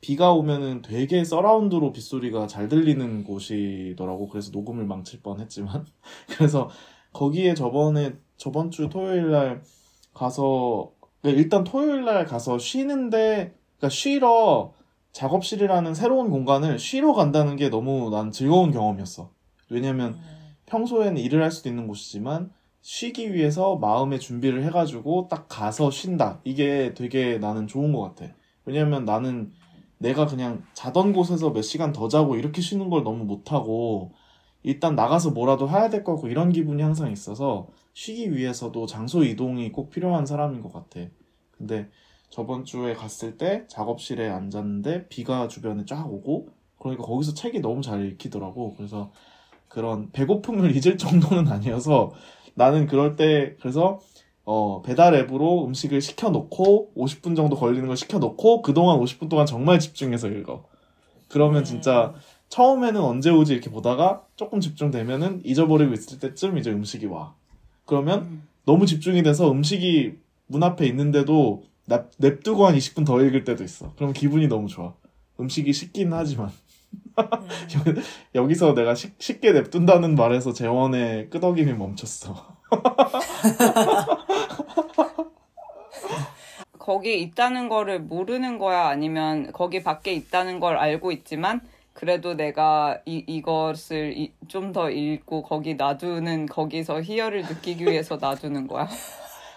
비가 오면은 되게 surround로 빗소리가 잘 들리는 곳이더라고. 그래서 녹음을 망칠 뻔 했지만 그래서 거기에 저번에 저번 주 토요일 날 가서 그러니까 일단 토요일 날 가서 쉬는데 그러니까 쉬러 작업실이라는 새로운 공간을 쉬러 간다는 게 너무 난 즐거운 경험이었어. 왜냐면 음, 평소에는 일을 할 수도 있는 곳이지만 쉬기 위해서 마음의 준비를 해가지고 딱 가서 쉰다. 이게 되게 나는 좋은 것 같아. 왜냐면 나는 내가 그냥 자던 곳에서 몇 시간 더 자고 이렇게 쉬는 걸 너무 못하고 일단 나가서 뭐라도 해야 될것 같고 이런 기분이 항상 있어서 쉬기 위해서도 장소 이동이 꼭 필요한 사람인 것 같아. 근데 저번 주에 갔을 때 작업실에 앉았는데 비가 주변에 쫙 오고 그러니까 거기서 책이 너무 잘 읽히더라고. 그래서 그런 배고픔을 잊을 정도는 아니어서 나는 그럴 때 그래서 어, 배달 앱으로 음식을 시켜놓고 50분 정도 걸리는 걸 시켜놓고 그동안 50분 동안 정말 집중해서 읽어. 그러면 진짜 처음에는 언제 오지 이렇게 보다가 조금 집중되면은 잊어버리고 있을 때쯤 이제 음식이 와. 그러면 음. 너무 집중이 돼서 음식이 문 앞에 있는데도 납, 냅두고 한 20분 더 읽을 때도 있어. 그럼 기분이 너무 좋아. 음식이 식긴 하지만. 음. 여기서 내가 식, 쉽게 냅둔다는 말에서 재원의 끄덕임이 멈췄어. 거기 있다는 거를 모르는 거야? 아니면 거기 밖에 있다는 걸 알고 있지만 그래도 내가 이, 이것을 좀 더 읽고 거기 놔두는 거기서 희열을 느끼기 위해서 놔두는 거야?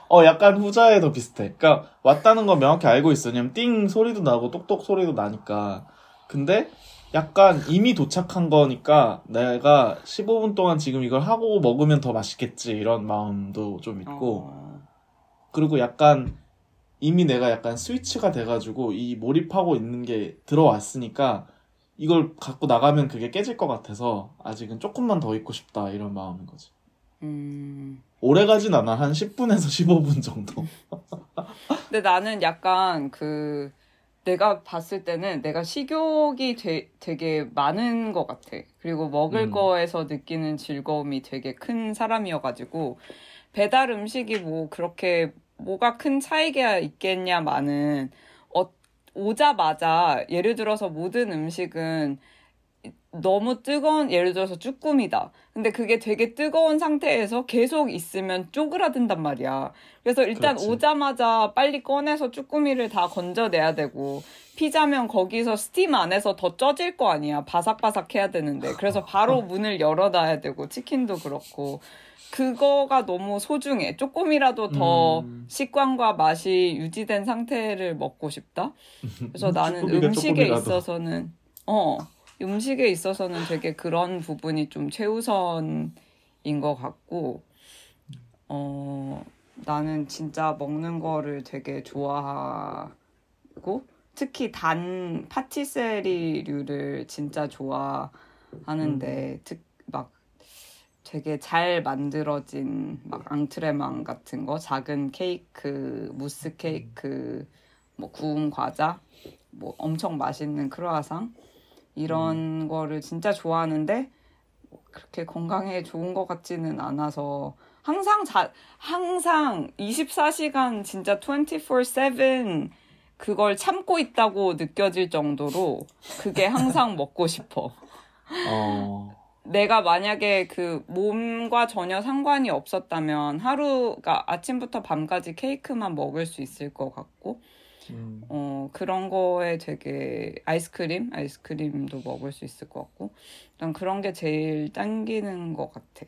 어 약간 후자에 더 비슷해. 그러니까 왔다는 건 명확히 알고 있어. 왜냐면 띵 소리도 나고 똑똑 소리도 나니까. 근데 약간 이미 도착한 거니까 내가 15분 동안 지금 이걸 하고 먹으면 더 맛있겠지 이런 마음도 좀 있고 어. 그리고 약간 이미 내가 약간 스위치가 돼가지고 이 몰입하고 있는 게 들어왔으니까 이걸 갖고 나가면 그게 깨질 것 같아서 아직은 조금만 더 있고 싶다 이런 마음인 거지. 음. 오래 가진 않아 한 10분에서 15분 정도. 근데 나는 약간 그 내가 봤을 때는 내가 식욕이 되, 되게 많은 것 같아. 그리고 먹을 음. 거에서 느끼는 즐거움이 되게 큰 사람이어가지고 배달 음식이 뭐 그렇게 뭐가 큰 차이가 있겠냐마는 어, 오자마자 예를 들어서 모든 음식은 너무 뜨거운 예를 들어서 쭈꾸미다. 근데 그게 되게 뜨거운 상태에서 계속 있으면 쪼그라든단 말이야. 그래서 일단 그렇지. 오자마자 빨리 꺼내서 쭈꾸미를 다 건져내야 되고 피자면 거기서 스팀 안에서 더 쪄질 거 아니야. 바삭바삭 해야 되는데. 그래서 바로 문을 열어놔야 되고 치킨도 그렇고 그거가 너무 소중해. 조금이라도 더 음. 식감과 맛이 유지된 상태를 먹고 싶다. 그래서 나는 음식에 조금이라도. 있어서는 어 음식에 있어서는 되게 그런 부분이 좀 최우선인 것 같고 어 나는 진짜 먹는 거를 되게 좋아하고 특히 단 파티세리류를 진짜 좋아하는데 특 막 되게 잘 만들어진 막 앙트레망 같은 거 작은 케이크 무스 케이크 뭐 구운 과자 뭐 엄청 맛있는 크루아상 이런 거를 진짜 좋아하는데 그렇게 건강에 좋은 것 같지는 않아서 항상 자 항상 24시간 진짜 24/7 그걸 참고 있다고 느껴질 정도로 그게 항상 먹고 싶어. 어. 내가 만약에 그 몸과 전혀 상관이 없었다면 하루가 아침부터 밤까지 케이크만 먹을 수 있을 것 같고 음. 어, 그런 거에 되게 아이스크림? 아이스크림도 먹을 수 있을 것 같고. 난 그런 게 제일 당기는 것 같아.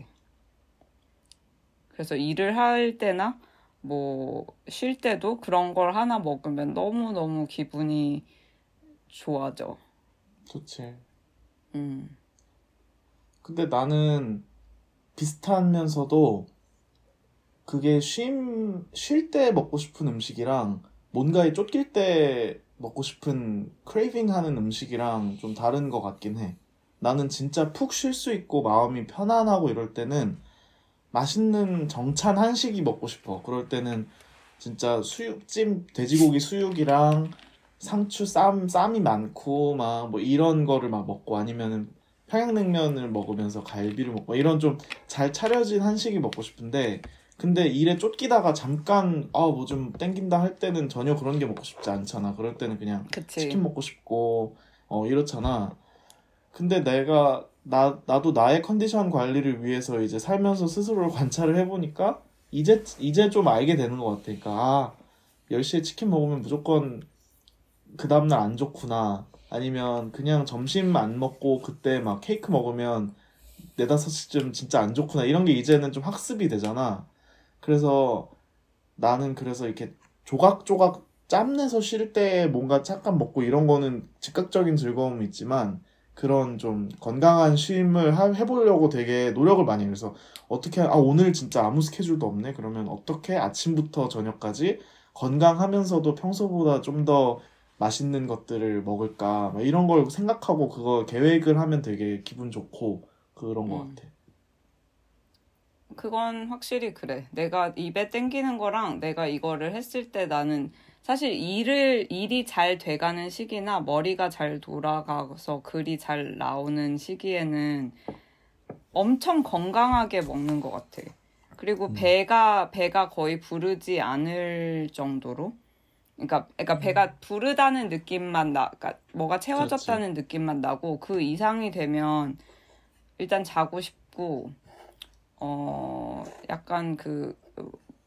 그래서 일을 할 때나 뭐 쉴 때도 그런 걸 하나 먹으면 너무너무 기분이 좋아져. 좋지. 음. 근데 나는 비슷하면서도 그게 쉼, 쉴 때 먹고 싶은 음식이랑 뭔가에 쫓길 때 먹고 싶은 craving 하는 음식이랑 좀 다른 것 같긴 해. 나는 진짜 푹 쉴 수 있고 마음이 편안하고 이럴 때는 맛있는 정찬 한식이 먹고 싶어. 그럴 때는 진짜 수육찜, 돼지고기 수육이랑 상추 쌈, 쌈이 많고 막 뭐 이런 거를 막 먹고 아니면은 평양냉면을 먹으면서 갈비를 먹고 이런 좀 잘 차려진 한식이 먹고 싶은데 근데 일에 쫓기다가 잠깐 아 뭐 좀 땡긴다 할 때는 전혀 그런 게 먹고 싶지 않잖아. 그럴 때는 그냥 그치. 치킨 먹고 싶고 어 이렇잖아. 근데 내가 나 나도 나의 컨디션 관리를 위해서 이제 살면서 스스로를 관찰을 해보니까 이제 이제 좀 알게 되는 것 같아. 그러니까 아 10시에 치킨 먹으면 무조건 그 다음날 안 좋구나. 아니면 그냥 점심 안 먹고 그때 막 케이크 먹으면 네다섯 시쯤 진짜 안 좋구나. 이런 게 이제는 좀 학습이 되잖아. 그래서 나는 그래서 이렇게 조각조각 짬내서 쉴 때 뭔가 잠깐 먹고 이런 거는 즉각적인 즐거움이 있지만 그런 좀 건강한 쉼을 하- 해보려고 되게 노력을 많이. 그래서 어떻게 아 오늘 진짜 아무 스케줄도 없네 그러면 어떻게 아침부터 저녁까지 건강하면서도 평소보다 좀 더 맛있는 것들을 먹을까 막 이런 걸 생각하고 그거 계획을 하면 되게 기분 좋고 그런 것 음. 같아. 그건 확실히 그래. 내가 입에 땡기는 거랑 내가 이거를 했을 때 나는 사실 일을, 일이 잘 돼가는 시기나 머리가 잘 돌아가서 글이 잘 나오는 시기에는 엄청 건강하게 먹는 것 같아. 그리고 음. 배가, 배가 거의 부르지 않을 정도로. 그러니까, 그러니까 배가 부르다는 느낌만 나, 그러니까 뭐가 채워졌다는 느낌만 나고 그 이상이 되면 일단 자고 싶고, 어, 약간 그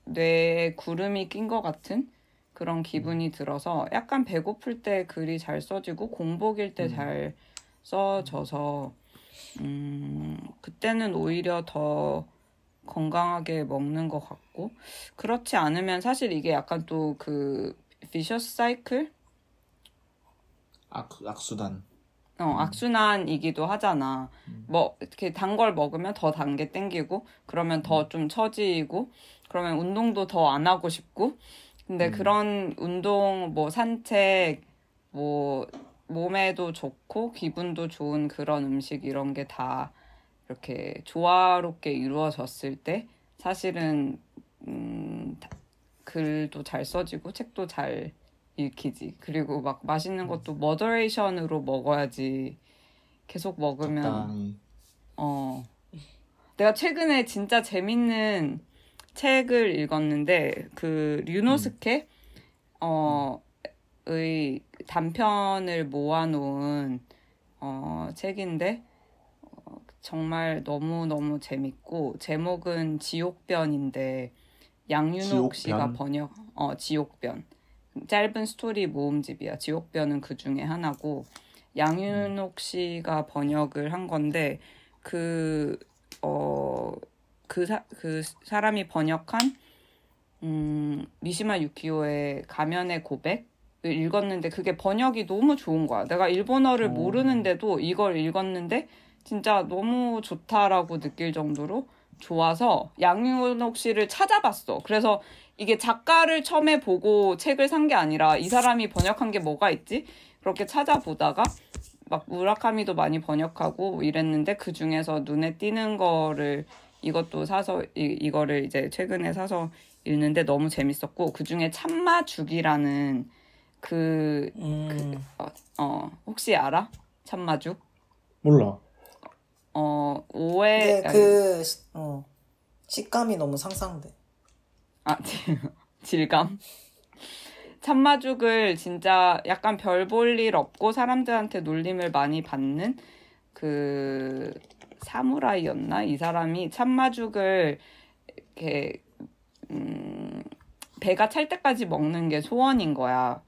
뇌에 구름이 낀 것 같은 그런 기분이 들어서 약간 배고플 때 글이 잘 써지고 공복일 때 음. 잘 써져서 음, 그때는 오히려 더 건강하게 먹는 것 같고 그렇지 않으면 사실 이게 약간 또 그 비셔스 사이클 악, 악수단. 어, 악순환이기도 하잖아. 뭐, 이렇게 단 걸 먹으면 더 단 게 땡기고, 그러면 더 좀 처지고, 그러면 운동도 더 안 하고 싶고, 근데 그런 운동, 뭐, 산책, 뭐, 몸에도 좋고, 기분도 좋은 그런 음식, 이런 게 다 이렇게 조화롭게 이루어졌을 때, 사실은, 음, 다- 글도 잘 써지고, 책도 잘 읽히지. 그리고 막 맛있는 것도 머더레이션으로 먹어야지 계속 먹으면 적당히. 어 내가 최근에 진짜 재밌는 책을 읽었는데 그 류노스케 어의 단편을 모아놓은 어 책인데 어, 정말 너무 너무 재밌고 제목은 지옥변인데 양윤옥 씨가 지옥변? 번역 어 지옥변 짧은 스토리 모음집이야. 지옥변은 그 중에 하나고 양윤옥 씨가 번역을 한 건데 그 어, 그, 사, 그 사람이 번역한 음, 미시마 유키오의 가면의 고백을 읽었는데 그게 번역이 너무 좋은 거야. 내가 일본어를 어. 모르는데도 이걸 읽었는데 진짜 너무 좋다라고 느낄 정도로 좋아서 양윤옥 씨를 찾아봤어. 그래서 이게 작가를 처음에 보고 책을 산 게 아니라 이 사람이 번역한 게 뭐가 있지? 그렇게 찾아보다가 막 무라카미도 많이 번역하고 이랬는데 그 중에서 눈에 띄는 거를 이것도 사서 이, 이거를 이제 최근에 사서 읽는데 너무 재밌었고 그 중에 참마죽이라는 그 음, 어, 어, 혹시 알아? 참마죽? 몰라. 어 오해 근데 그, 시- 어, 식감이 너무 상상돼. 아, 질- 질감. 참마죽을 진짜 약간 별 볼 일 없고 사람들한테 놀림을 많이 받는 그 사무라이였나? 이 사람이 참마죽을 이렇게 음, 배가 찰 때까지 먹는 게 소원인 거야.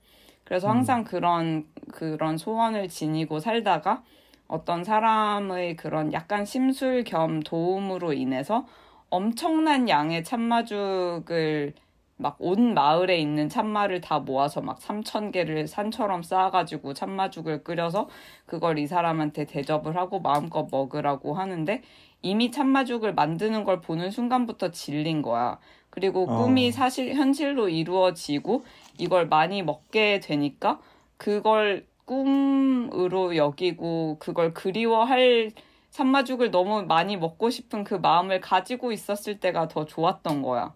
그래서 항상 그런 그런 소원을 지니고 살다가 어떤 사람의 그런 약간 심술 겸 도움으로 인해서 엄청난 양의 참마죽을 막 온 마을에 있는 참마를 다 모아서 막 3천 개를 산처럼 쌓아가지고 참마죽을 끓여서 그걸 이 사람한테 대접을 하고 마음껏 먹으라고 하는데 이미 참마죽을 만드는 걸 보는 순간부터 질린 거야. 그리고 어. 꿈이 사실 현실로 이루어지고 이걸 많이 먹게 되니까 그걸 꿈으로 여기고 그걸 그리워할 산마죽을 너무 많이 먹고 싶은 그 마음을 가지고 있었을 때가 더 좋았던 거야.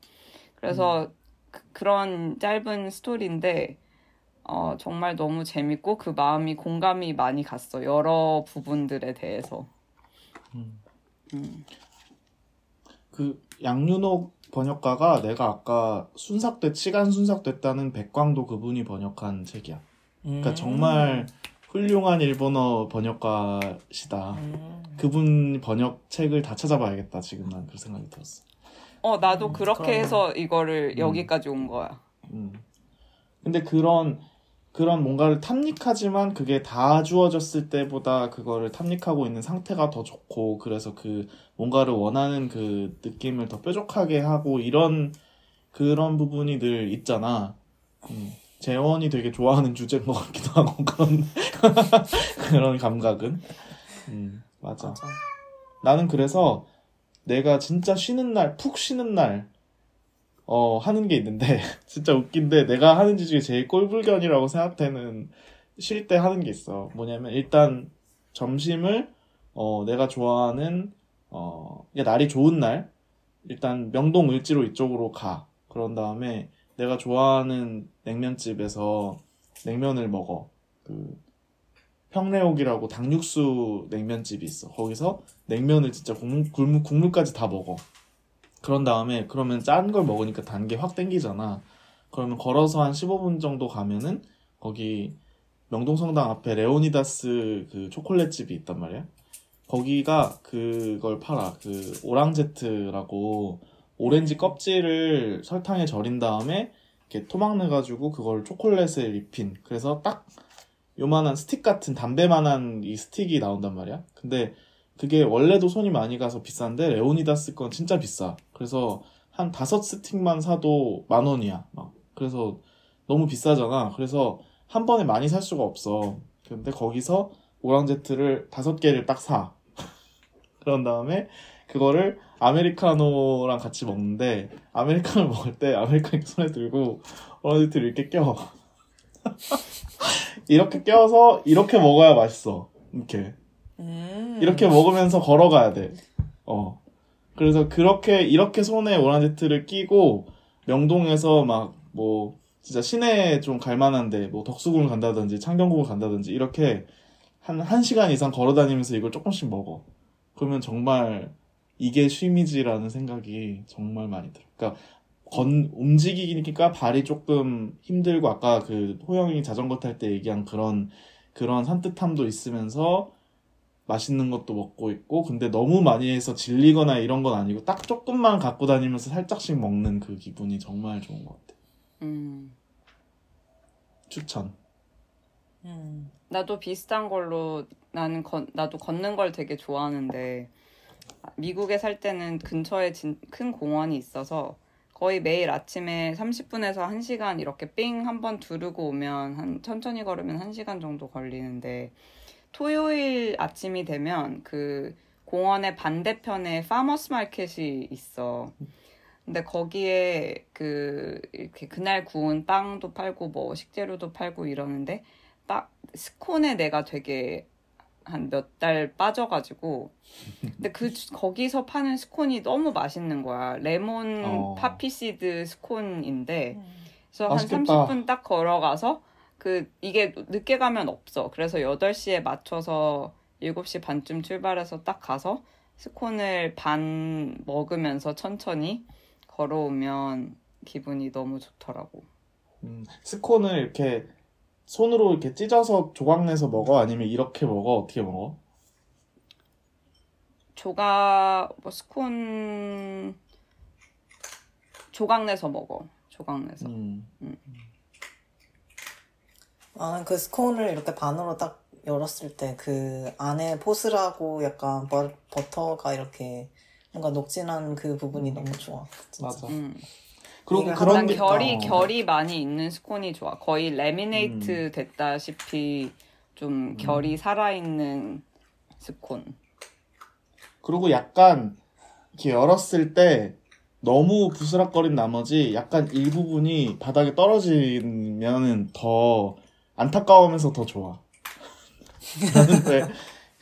그래서 그, 런 짧은 스토리인데 어, 정말 너무 재밌고 그 마음이 공감이 많이 갔어. 여러 부분들에 대해서. 음. 그 양윤옥 번역가가 내가 아까 순삭돼 치간 순삭됐다는 백광도 그분이 번역한 책이야. 그러니까 음. 정말 훌륭한 일본어 번역가시다. 음. 그분 번역 책을 다 찾아봐야겠다. 지금 난그 생각이 들었어. 어, 나도 음, 그렇게 그러네. 해서 이거를 음. 여기까지 온 거야. 음. 근데 그런 그런 뭔가를 탐닉하지만 그게 다 주어졌을 때보다 그거를 탐닉하고 있는 상태가 더 좋고 그래서 그 뭔가를 원하는 그 느낌을 더 뾰족하게 하고 이런 그런 부분이 늘 있잖아. 음. 재원이 되게 좋아하는 주제인 것 같기도 하고 그런 그런 감각은 음, 맞아. 맞아. 나는 그래서 내가 진짜 쉬는 날, 푹 쉬는 날, 어, 하는 게 있는데, 진짜 웃긴데, 내가 하는 지 중에 제일 꼴불견이라고 생각되는, 쉴 때 하는 게 있어. 뭐냐면, 일단, 점심을, 어, 내가 좋아하는, 어, 날이 좋은 날, 일단 명동 을지로 이쪽으로 가. 그런 다음에, 내가 좋아하는 냉면집에서 냉면을 먹어. 그, 평래옥이라고 닭육수 냉면집이 있어. 거기서 냉면을 진짜 국물, 국물, 국물까지 다 먹어. 그런 다음에 그러면 짠 걸 먹으니까 단 게 확 땡기잖아. 그러면 걸어서 한 15분 정도 가면은 거기 명동성당 앞에 레오니다스 그 초콜릿 집이 있단 말이야. 거기가 그걸 팔아. 그 orangette라고 오렌지 껍질을 설탕에 절인 다음에 이렇게 토막 내가지고 그걸 초콜릿에 입힌. 그래서 딱 요만한 스틱 같은 담배만한 이 스틱이 나온단 말이야. 근데 그게 원래도 손이 많이 가서 비싼데 레오니다스 건 진짜 비싸. 그래서 한 다섯 스틱만 사도 만 원이야. 막 그래서 너무 비싸잖아. 그래서 한 번에 많이 살 수가 없어. 근데 거기서 오랑제트를 다섯 개를 딱 사. 그런 다음에 그거를 아메리카노랑 같이 먹는데 아메리카노 먹을 때 아메리카노 손에 들고 오랑제트를 이렇게 껴. 이렇게 껴서 이렇게 먹어야 맛있어. 이렇게. 음. 이렇게 먹으면서 걸어가야 돼. 어. 그래서 그렇게 이렇게 손에 오란제트를 끼고 명동에서 막 뭐 진짜 시내에 좀 갈만한데 뭐 덕수궁을 간다든지 창경궁을 간다든지 이렇게 한 1시간 이상 걸어 다니면서 이걸 조금씩 먹어. 그러면 정말 이게 쉼이지라는 생각이 정말 많이 들어. 그러니까 건 움직이니까 발이 조금 힘들고 아까 그 호영이 자전거 탈 때 얘기한 그런 그런 산뜻함도 있으면서 맛있는 것도 먹고 있고 근데 너무 많이 해서 질리거나 이런 건 아니고 딱 조금만 갖고 다니면서 살짝씩 먹는 그 기분이 정말 좋은 것 같아. 음. 추천. 음. 나도 비슷한 걸로 나는 건, 나도 걷는 걸 되게 좋아하는데 미국에 살 때는 근처에 진, 큰 공원이 있어서 거의 매일 아침에 30분에서 1시간 이렇게 삥 한 번 두르고 오면 한 천천히 걸으면 1시간 정도 걸리는데 토요일 아침이 되면 그 공원의 반대편에 파머스 마켓이 있어. 근데 거기에 그 이렇게 그날 구운 빵도 팔고 뭐 식재료도 팔고 이러는데 딱 스콘에 내가 되게 한 몇 달 빠져가지고. 근데 그 거기서 파는 스콘이 너무 맛있는 거야. 레몬 어. poppy seed 스콘인데. 그래서 한 맛있겠다. 30분 딱 걸어가서 그 이게 늦게 가면 없어. 그래서 8시에 맞춰서 7시 반쯤 출발해서 딱 가서 스콘을 반 먹으면서 천천히 걸어오면 기분이 너무 좋더라고. 음, 스콘을 이렇게 손으로 이렇게 찢어서 조각 내서 먹어? 아니면 이렇게 먹어? 어떻게 먹어? 조각 뭐 스콘 조각 내서 먹어. 조각 내서. 음, 나는 그 스콘을 이렇게 반으로 딱 열었을 때 그 안에 포슬하고 약간 버, 버터가 이렇게 뭔가 녹진한 그 부분이 너무 좋아. 진짜. 맞아. 음. 그리고 그리고 난 그 결이 어. 결이 많이 있는 스콘이 좋아. 거의 음. 레미네이트 됐다시피 좀 결이 살아 있는 스콘. 그리고 약간 이렇게 열었을 때 너무 부스럭거린 나머지 약간 일부분이 바닥에 떨어지면은 더 안타까우면서 더 좋아. 나는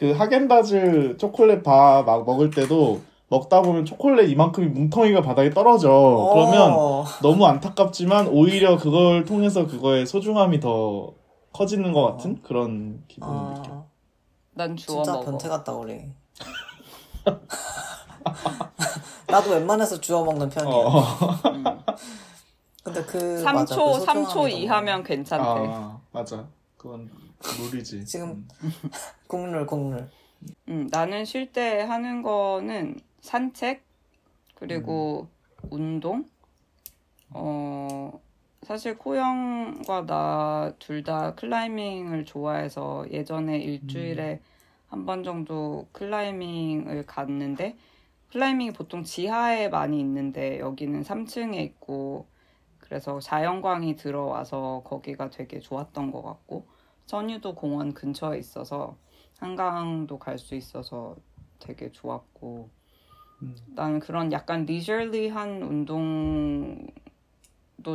왜그 하겐다즈 초콜릿 바 막 먹을 때도 먹다 보면 초콜릿 이만큼이 뭉텅이가 바닥에 떨어져. 그러면 어. 너무 안타깝지만 오히려 그걸 통해서 그거의 소중함이 더 커지는 것 같은 그런 기분을 느껴. 어, 난 주워 진짜 먹어. 변태 같다 우리. 나도 웬만해서 주워 먹는 편이야. 어. 음. 근데 그 맞아, 3초 그 3초 소중함이 이하면 괜찮대. 아, 맞아. 그건 룰이지. 지금 국룰 국룰. 음, 나는 쉴 때 하는 거는 산책 그리고 운동. 어 사실 코영과 나 둘 다 클라이밍을 좋아해서 예전에 일주일에 한번 정도 클라이밍을 갔는데 클라이밍이 보통 지하에 많이 있는데 여기는 3층에 있고 그래서 자연광이 들어와서 거기가 되게 좋았던 것 같고 선유도 공원 근처에 있어서 한강도 갈 수 있어서 되게 좋았고 음. 나는 그런 약간 리저리한 운동도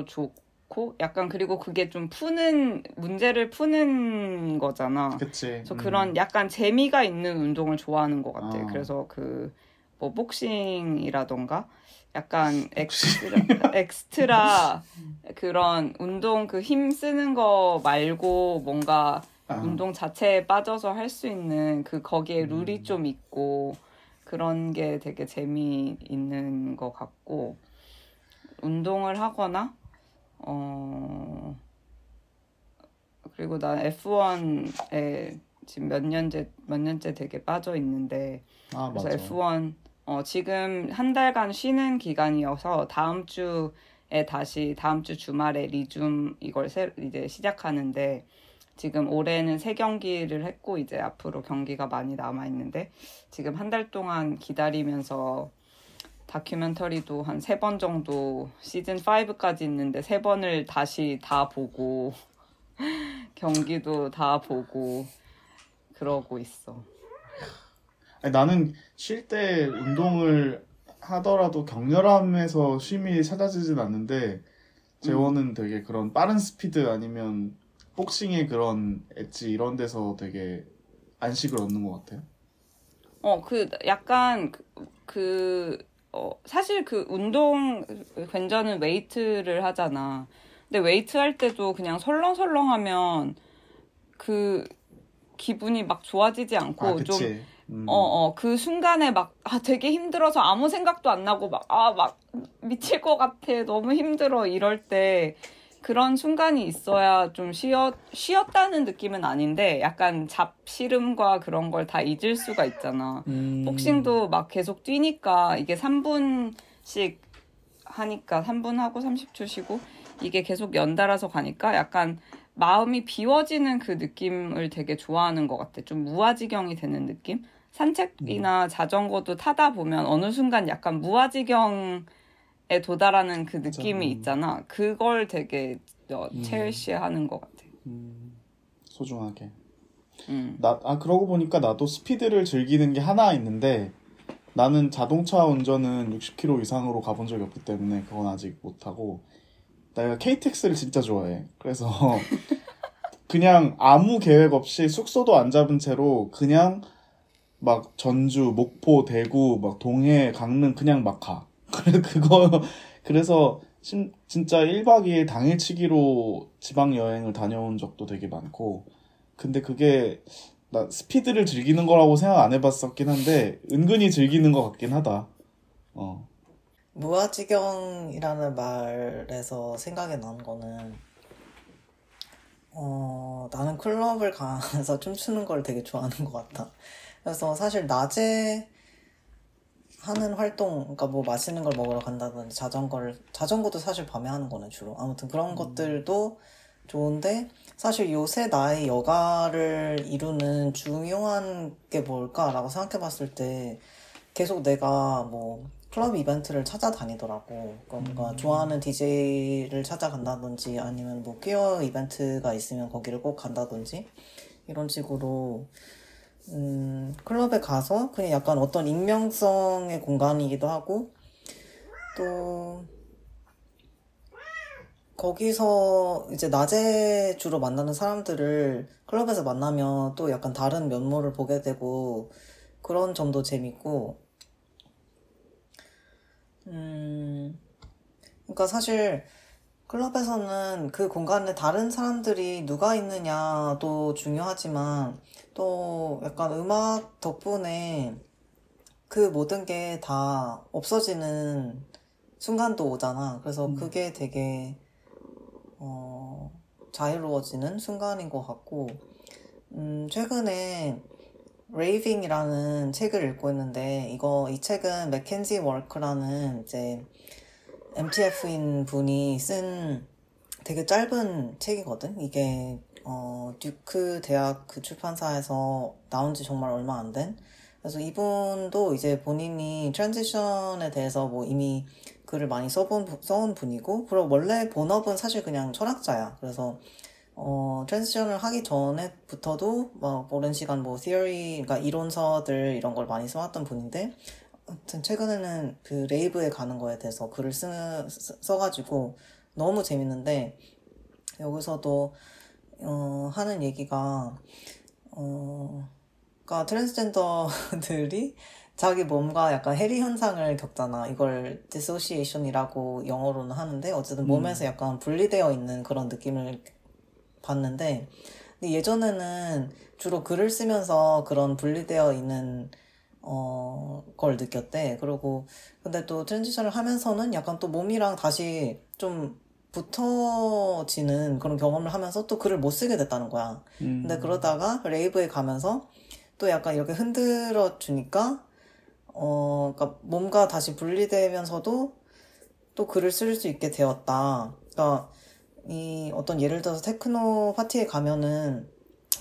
좋고 약간 그리고 그게 좀 푸는 문제를 푸는 거잖아. 그치. 그래서 음. 그런 약간 재미가 있는 운동을 좋아하는 것 같아. 아. 그래서 그 뭐 복싱이라던가 약간 extra, extra 그런 운동 그 힘 쓰는 거 말고 뭔가 아, 운동 자체에 빠져서 할 수 있는 그 거기에 룰이 음. 좀 있고 그런 게 되게 재미있는 것 같고 운동을 하거나 어 그리고 난 F1에 지금 몇 년째 몇 년째 되게 빠져 있는데 아, 그래서 맞아. F1 어, 지금 한 달간 쉬는 기간이어서 다음 주에 다시 다음 주 주말에 리줌 이걸 새, 이제 시작하는데 지금 올해는 세 경기를 했고 이제 앞으로 경기가 많이 남아 있는데 지금 한 달 동안 기다리면서 다큐멘터리도 한 세 번 정도 시즌 5까지 있는데 세 번을 다시 다 보고 경기도 다 보고 그러고 있어. 아니, 나는 쉴 때 운동을 하더라도 격렬함에서 쉼이 찾아지진 않는데 재원은 되게 그런 빠른 스피드 아니면 복싱의 그런 엣지 이런 데서 되게 안식을 얻는 것 같아요. 어, 그, 약간, 그, 그, 어, 사실 그 운동, 괜찮은 weight를 하잖아. 근데 weight 할 때도 그냥 설렁설렁 하면 그 기분이 막 좋아지지 않고 아, 좀. 음. 어, 어, 그 순간에 막, 아, 되게 힘들어서 아무 생각도 안 나고 막, 아, 막, 미칠 것 같아. 너무 힘들어. 이럴 때, 그런 순간이 있어야 좀 쉬었, 쉬었다는 느낌은 아닌데, 약간 잡시름과 그런 걸 다 잊을 수가 있잖아. 음. 복싱도 막 계속 뛰니까, 이게 3분씩 하니까, 3분 하고 30초 쉬고, 이게 계속 연달아서 가니까 약간 마음이 비워지는 그 느낌을 되게 좋아하는 것 같아. 좀 무아지경이 되는 느낌? 산책이나 자전거도 타다 보면 어느 순간 약간 무아지경에 도달하는 그 느낌이 음. 있잖아. 그걸 되게 어, 음. 첼시하는 것 같아. 음, 소중하게. 음. 나, 아, 그러고 보니까 나도 스피드를 즐기는 게 하나 있는데 나는 자동차 운전은 60km 이상으로 가본 적이 없기 때문에 그건 아직 못하고 내가 KTX를 진짜 좋아해. 그래서 그냥 아무 계획 없이 숙소도 안 잡은 채로 그냥 막 전주, 목포, 대구, 막 동해, 강릉 그냥 막 가. 그래, 그거, 그래서 신- 진짜 1박 2일 당일치기로 지방 여행을 다녀온 적도 되게 많고 근데 그게 나 스피드를 즐기는 거라고 생각 안 해봤었긴 한데 은근히 즐기는 것 같긴 하다. 어. 무아지경이라는 말에서 생각이 나는 거는 어, 나는 클럽을 가서 춤추는 걸 되게 좋아하는 것 같아. 그래서 사실 낮에 하는 활동, 그러니까 뭐 맛있는 걸 먹으러 간다든지 자전거를, 자전거도 사실 밤에 하는 거네, 주로. 아무튼 그런 것들도 좋은데, 사실 요새 나의 여가를 이루는 중요한 게 뭘까라고 생각해 봤을 때, 계속 내가 뭐, 클럽 이벤트를 찾아다니더라고. 그러니까 좋아하는 DJ를 찾아간다든지 아니면 뭐 퀴어 이벤트가 있으면 거기를 꼭 간다든지 이런 식으로 음, 클럽에 가서 그냥 약간 어떤 익명성의 공간이기도 하고 또 거기서 이제 낮에 주로 만나는 사람들을 클럽에서 만나면 또 약간 다른 면모를 보게 되고 그런 점도 재밌고. 음, 그러니까 사실 클럽에서는 그 공간에 다른 사람들이 누가 있느냐도 중요하지만 또 약간 음악 덕분에 그 모든 게 다 없어지는 순간도 오잖아. 그래서 그게 되게 어, 자유로워지는 순간인 것 같고 음, 최근에 Raving이라는 책을 읽고 있는데 이거 이 책은 맥켄지 워크라는 이제 MTF인 분이 쓴 되게 짧은 책이거든. 이게 어 듀크 대학 그 출판사에서 나온 지 정말 얼마 안 된. 그래서 이분도 이제 본인이 transition에 대해서 뭐 이미 글을 많이 써본 부- 써온 분이고 그리고 원래 본업은 사실 그냥 철학자야. 그래서 어, transition을 하기 전에부터도 막 오랜 시간 뭐 theory, 그러니까 이론서들 이런 걸 많이 써왔던 분인데 아무튼 최근에는 그 rave에 가는 거에 대해서 글을 쓰, 쓰- 써가지고 너무 재밌는데 여기서도 어, 하는 얘기가 어, 그러니까 트랜스젠더들이 자기 몸과 약간 해리 현상을 겪잖아. 이걸 dissociation이라고 영어로는 하는데 어쨌든 몸에서 약간 분리되어 있는 그런 느낌을 봤는데 근데 예전에는 주로 글을 쓰면서 그런 분리되어 있는 어, 걸 느꼈대. 그리고 근데 또 트랜지션을 하면서는 약간 또 몸이랑 다시 좀 붙어지는 그런 경험을 하면서 또 글을 못 쓰게 됐다는 거야. 음. 근데 그러다가 rave에 가면서 또 약간 이렇게 흔들어 주니까 어, 그러니까 몸과 다시 분리되면서도 또 글을 쓸 수 있게 되었다. 그러니까 이 어떤 예를 들어서 테크노 파티에 가면은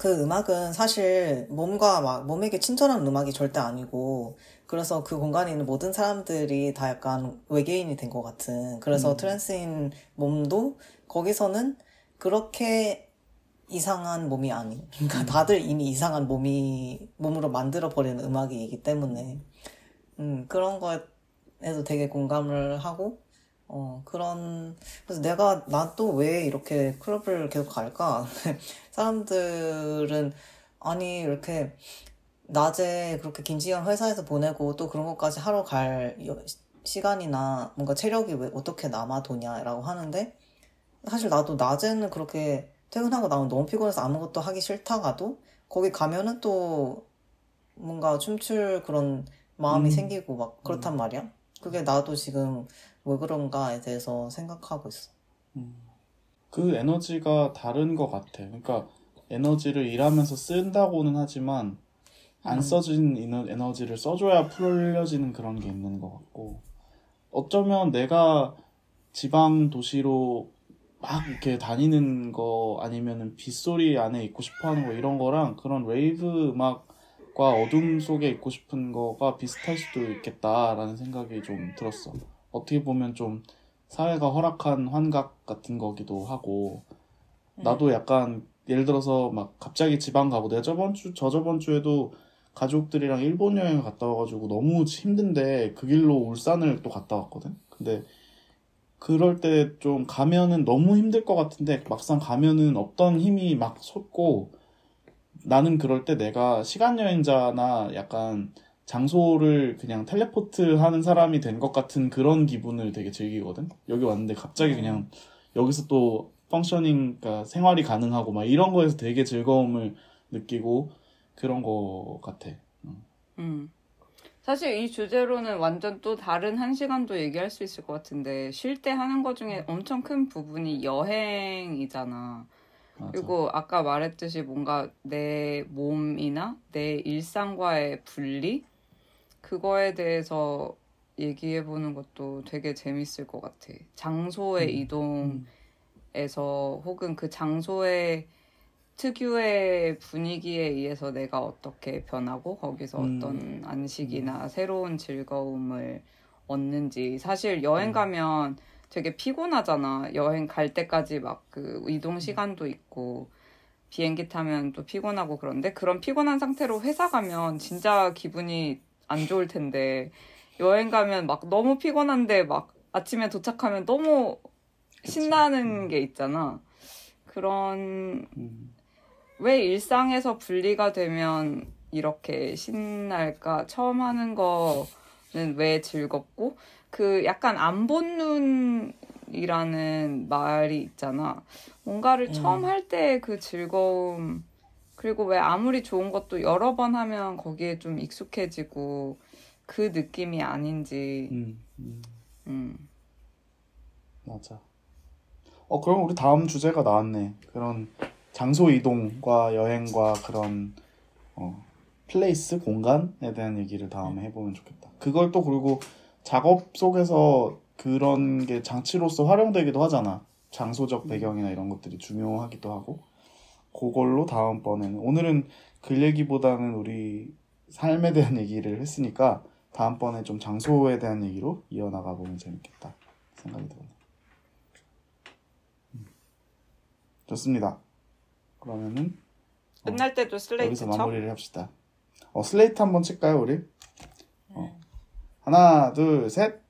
그 음악은 사실 몸과 막 몸에게 친절한 음악이 절대 아니고 그래서 그 공간에 있는 모든 사람들이 다 약간 외계인이 된 것 같은 그래서 음. trans인 몸도 거기서는 그렇게 이상한 몸이 아닌 그러니까 다들 이미 이상한 몸이 몸으로 만들어 버리는 음악이기 때문에 음 그런 거에도 되게 공감을 하고 어 그런 그래서 내가 나 또 왜 이렇게 클럽을 계속 갈까 사람들은 아니 이렇게 낮에 그렇게 긴 시간 회사에서 보내고 또 그런 것까지 하러 갈 여- 시간이나 뭔가 체력이 왜 어떻게 남아 도냐라고 하는데 사실 나도 낮에는 그렇게 퇴근하고 나면 너무 피곤해서 아무것도 하기 싫다가도 거기 가면은 또 뭔가 춤출 그런 마음이 음. 생기고 막 그렇단 말이야. 그게 나도 지금 왜 그런가에 대해서 생각하고 있어. 그 에너지가 다른 것 같아. 그러니까 에너지를 일하면서 쓴다고는 하지만 안 음. 써진 에너- 에너지를 써줘야 풀려지는 그런 게 있는 것 같고 어쩌면 내가 지방 도시로 막 이렇게 다니는 거 아니면은 빗소리 안에 있고 싶어 하는 거 이런 거랑 그런 rave 음악과 어둠 속에 있고 싶은 거가 비슷할 수도 있겠다라는 생각이 좀 들었어. 어떻게 보면 좀 사회가 허락한 환각 같은 거기도 하고 나도 약간 예를 들어서 막 갑자기 지방 가고 내가 저번 주 저저번 주에도 가족들이랑 일본 여행을 갔다 와가지고 너무 힘든데 그 길로 울산을 또 갔다 왔거든. 근데 그럴 때 좀 가면은 너무 힘들 것 같은데 막상 가면은 없던 힘이 막 솟고 나는 그럴 때 내가 시간 여행자나 약간 장소를 그냥 텔레포트 하는 사람이 된 것 같은 그런 기분을 되게 즐기거든. 여기 왔는데 갑자기 그냥 여기서 또 펑셔닝, 그러니까 생활이 가능하고 막 이런 거에서 되게 즐거움을 느끼고 그런 거 같아. 음. 사실 이 주제로는 완전 또 다른 한 시간도 얘기할 수 있을 것 같은데 쉴 때 하는 것 중에 엄청 큰 부분이 여행이잖아. 맞아. 그리고 아까 말했듯이 뭔가 내 몸이나 내 일상과의 분리 그거에 대해서 얘기해 보는 것도 되게 재밌을 것 같아. 장소의 음. 이동에서 혹은 그 장소의 특유의 분위기에 의해서 내가 어떻게 변하고 거기서 음. 어떤 안식이나 새로운 즐거움을 얻는지 사실 여행 음. 가면 되게 피곤하잖아. 여행 갈 때까지 막 그 이동 시간도 있고 비행기 타면 또 피곤하고 그런데 그런 피곤한 상태로 회사 가면 진짜 기분이 안 좋을 텐데 여행 가면 막 너무 피곤한데 막 아침에 도착하면 너무 신나는 게 있잖아. 그런 음. 왜 일상에서 분리가 되면 이렇게 신날까? 처음 하는 거는 왜 즐겁고? 그 약간 안 본 눈이라는 말이 있잖아. 뭔가를 음. 처음 할때 그 즐거움, 그리고 왜 아무리 좋은 것도 여러 번 하면 거기에 좀 익숙해지고 그 느낌이 아닌지, 음, 음, 음. 맞아. 어, 그럼 우리 다음 주제가 나왔네. 그런 장소 이동과 여행과 그런 어, 플레이스 공간에 대한 얘기를 다음에 해보면 좋겠다. 그걸 또 그리고 작업 속에서 그런 게 장치로서 활용되기도 하잖아. 장소적 배경이나 이런 것들이 중요하기도 하고. 그걸로 다음번에는 오늘은 글 얘기보다는 우리 삶에 대한 얘기를 했으니까 다음번에 좀 장소에 대한 얘기로 이어나가 보면 재밌겠다 생각이 드네. 음. 좋습니다. 그러면은 끝날 때도 슬레이트 여기서 쳐? 마무리를 합시다. 어, 슬레이트 한번 칠까요, 우리? 어. 하나, 둘, 셋.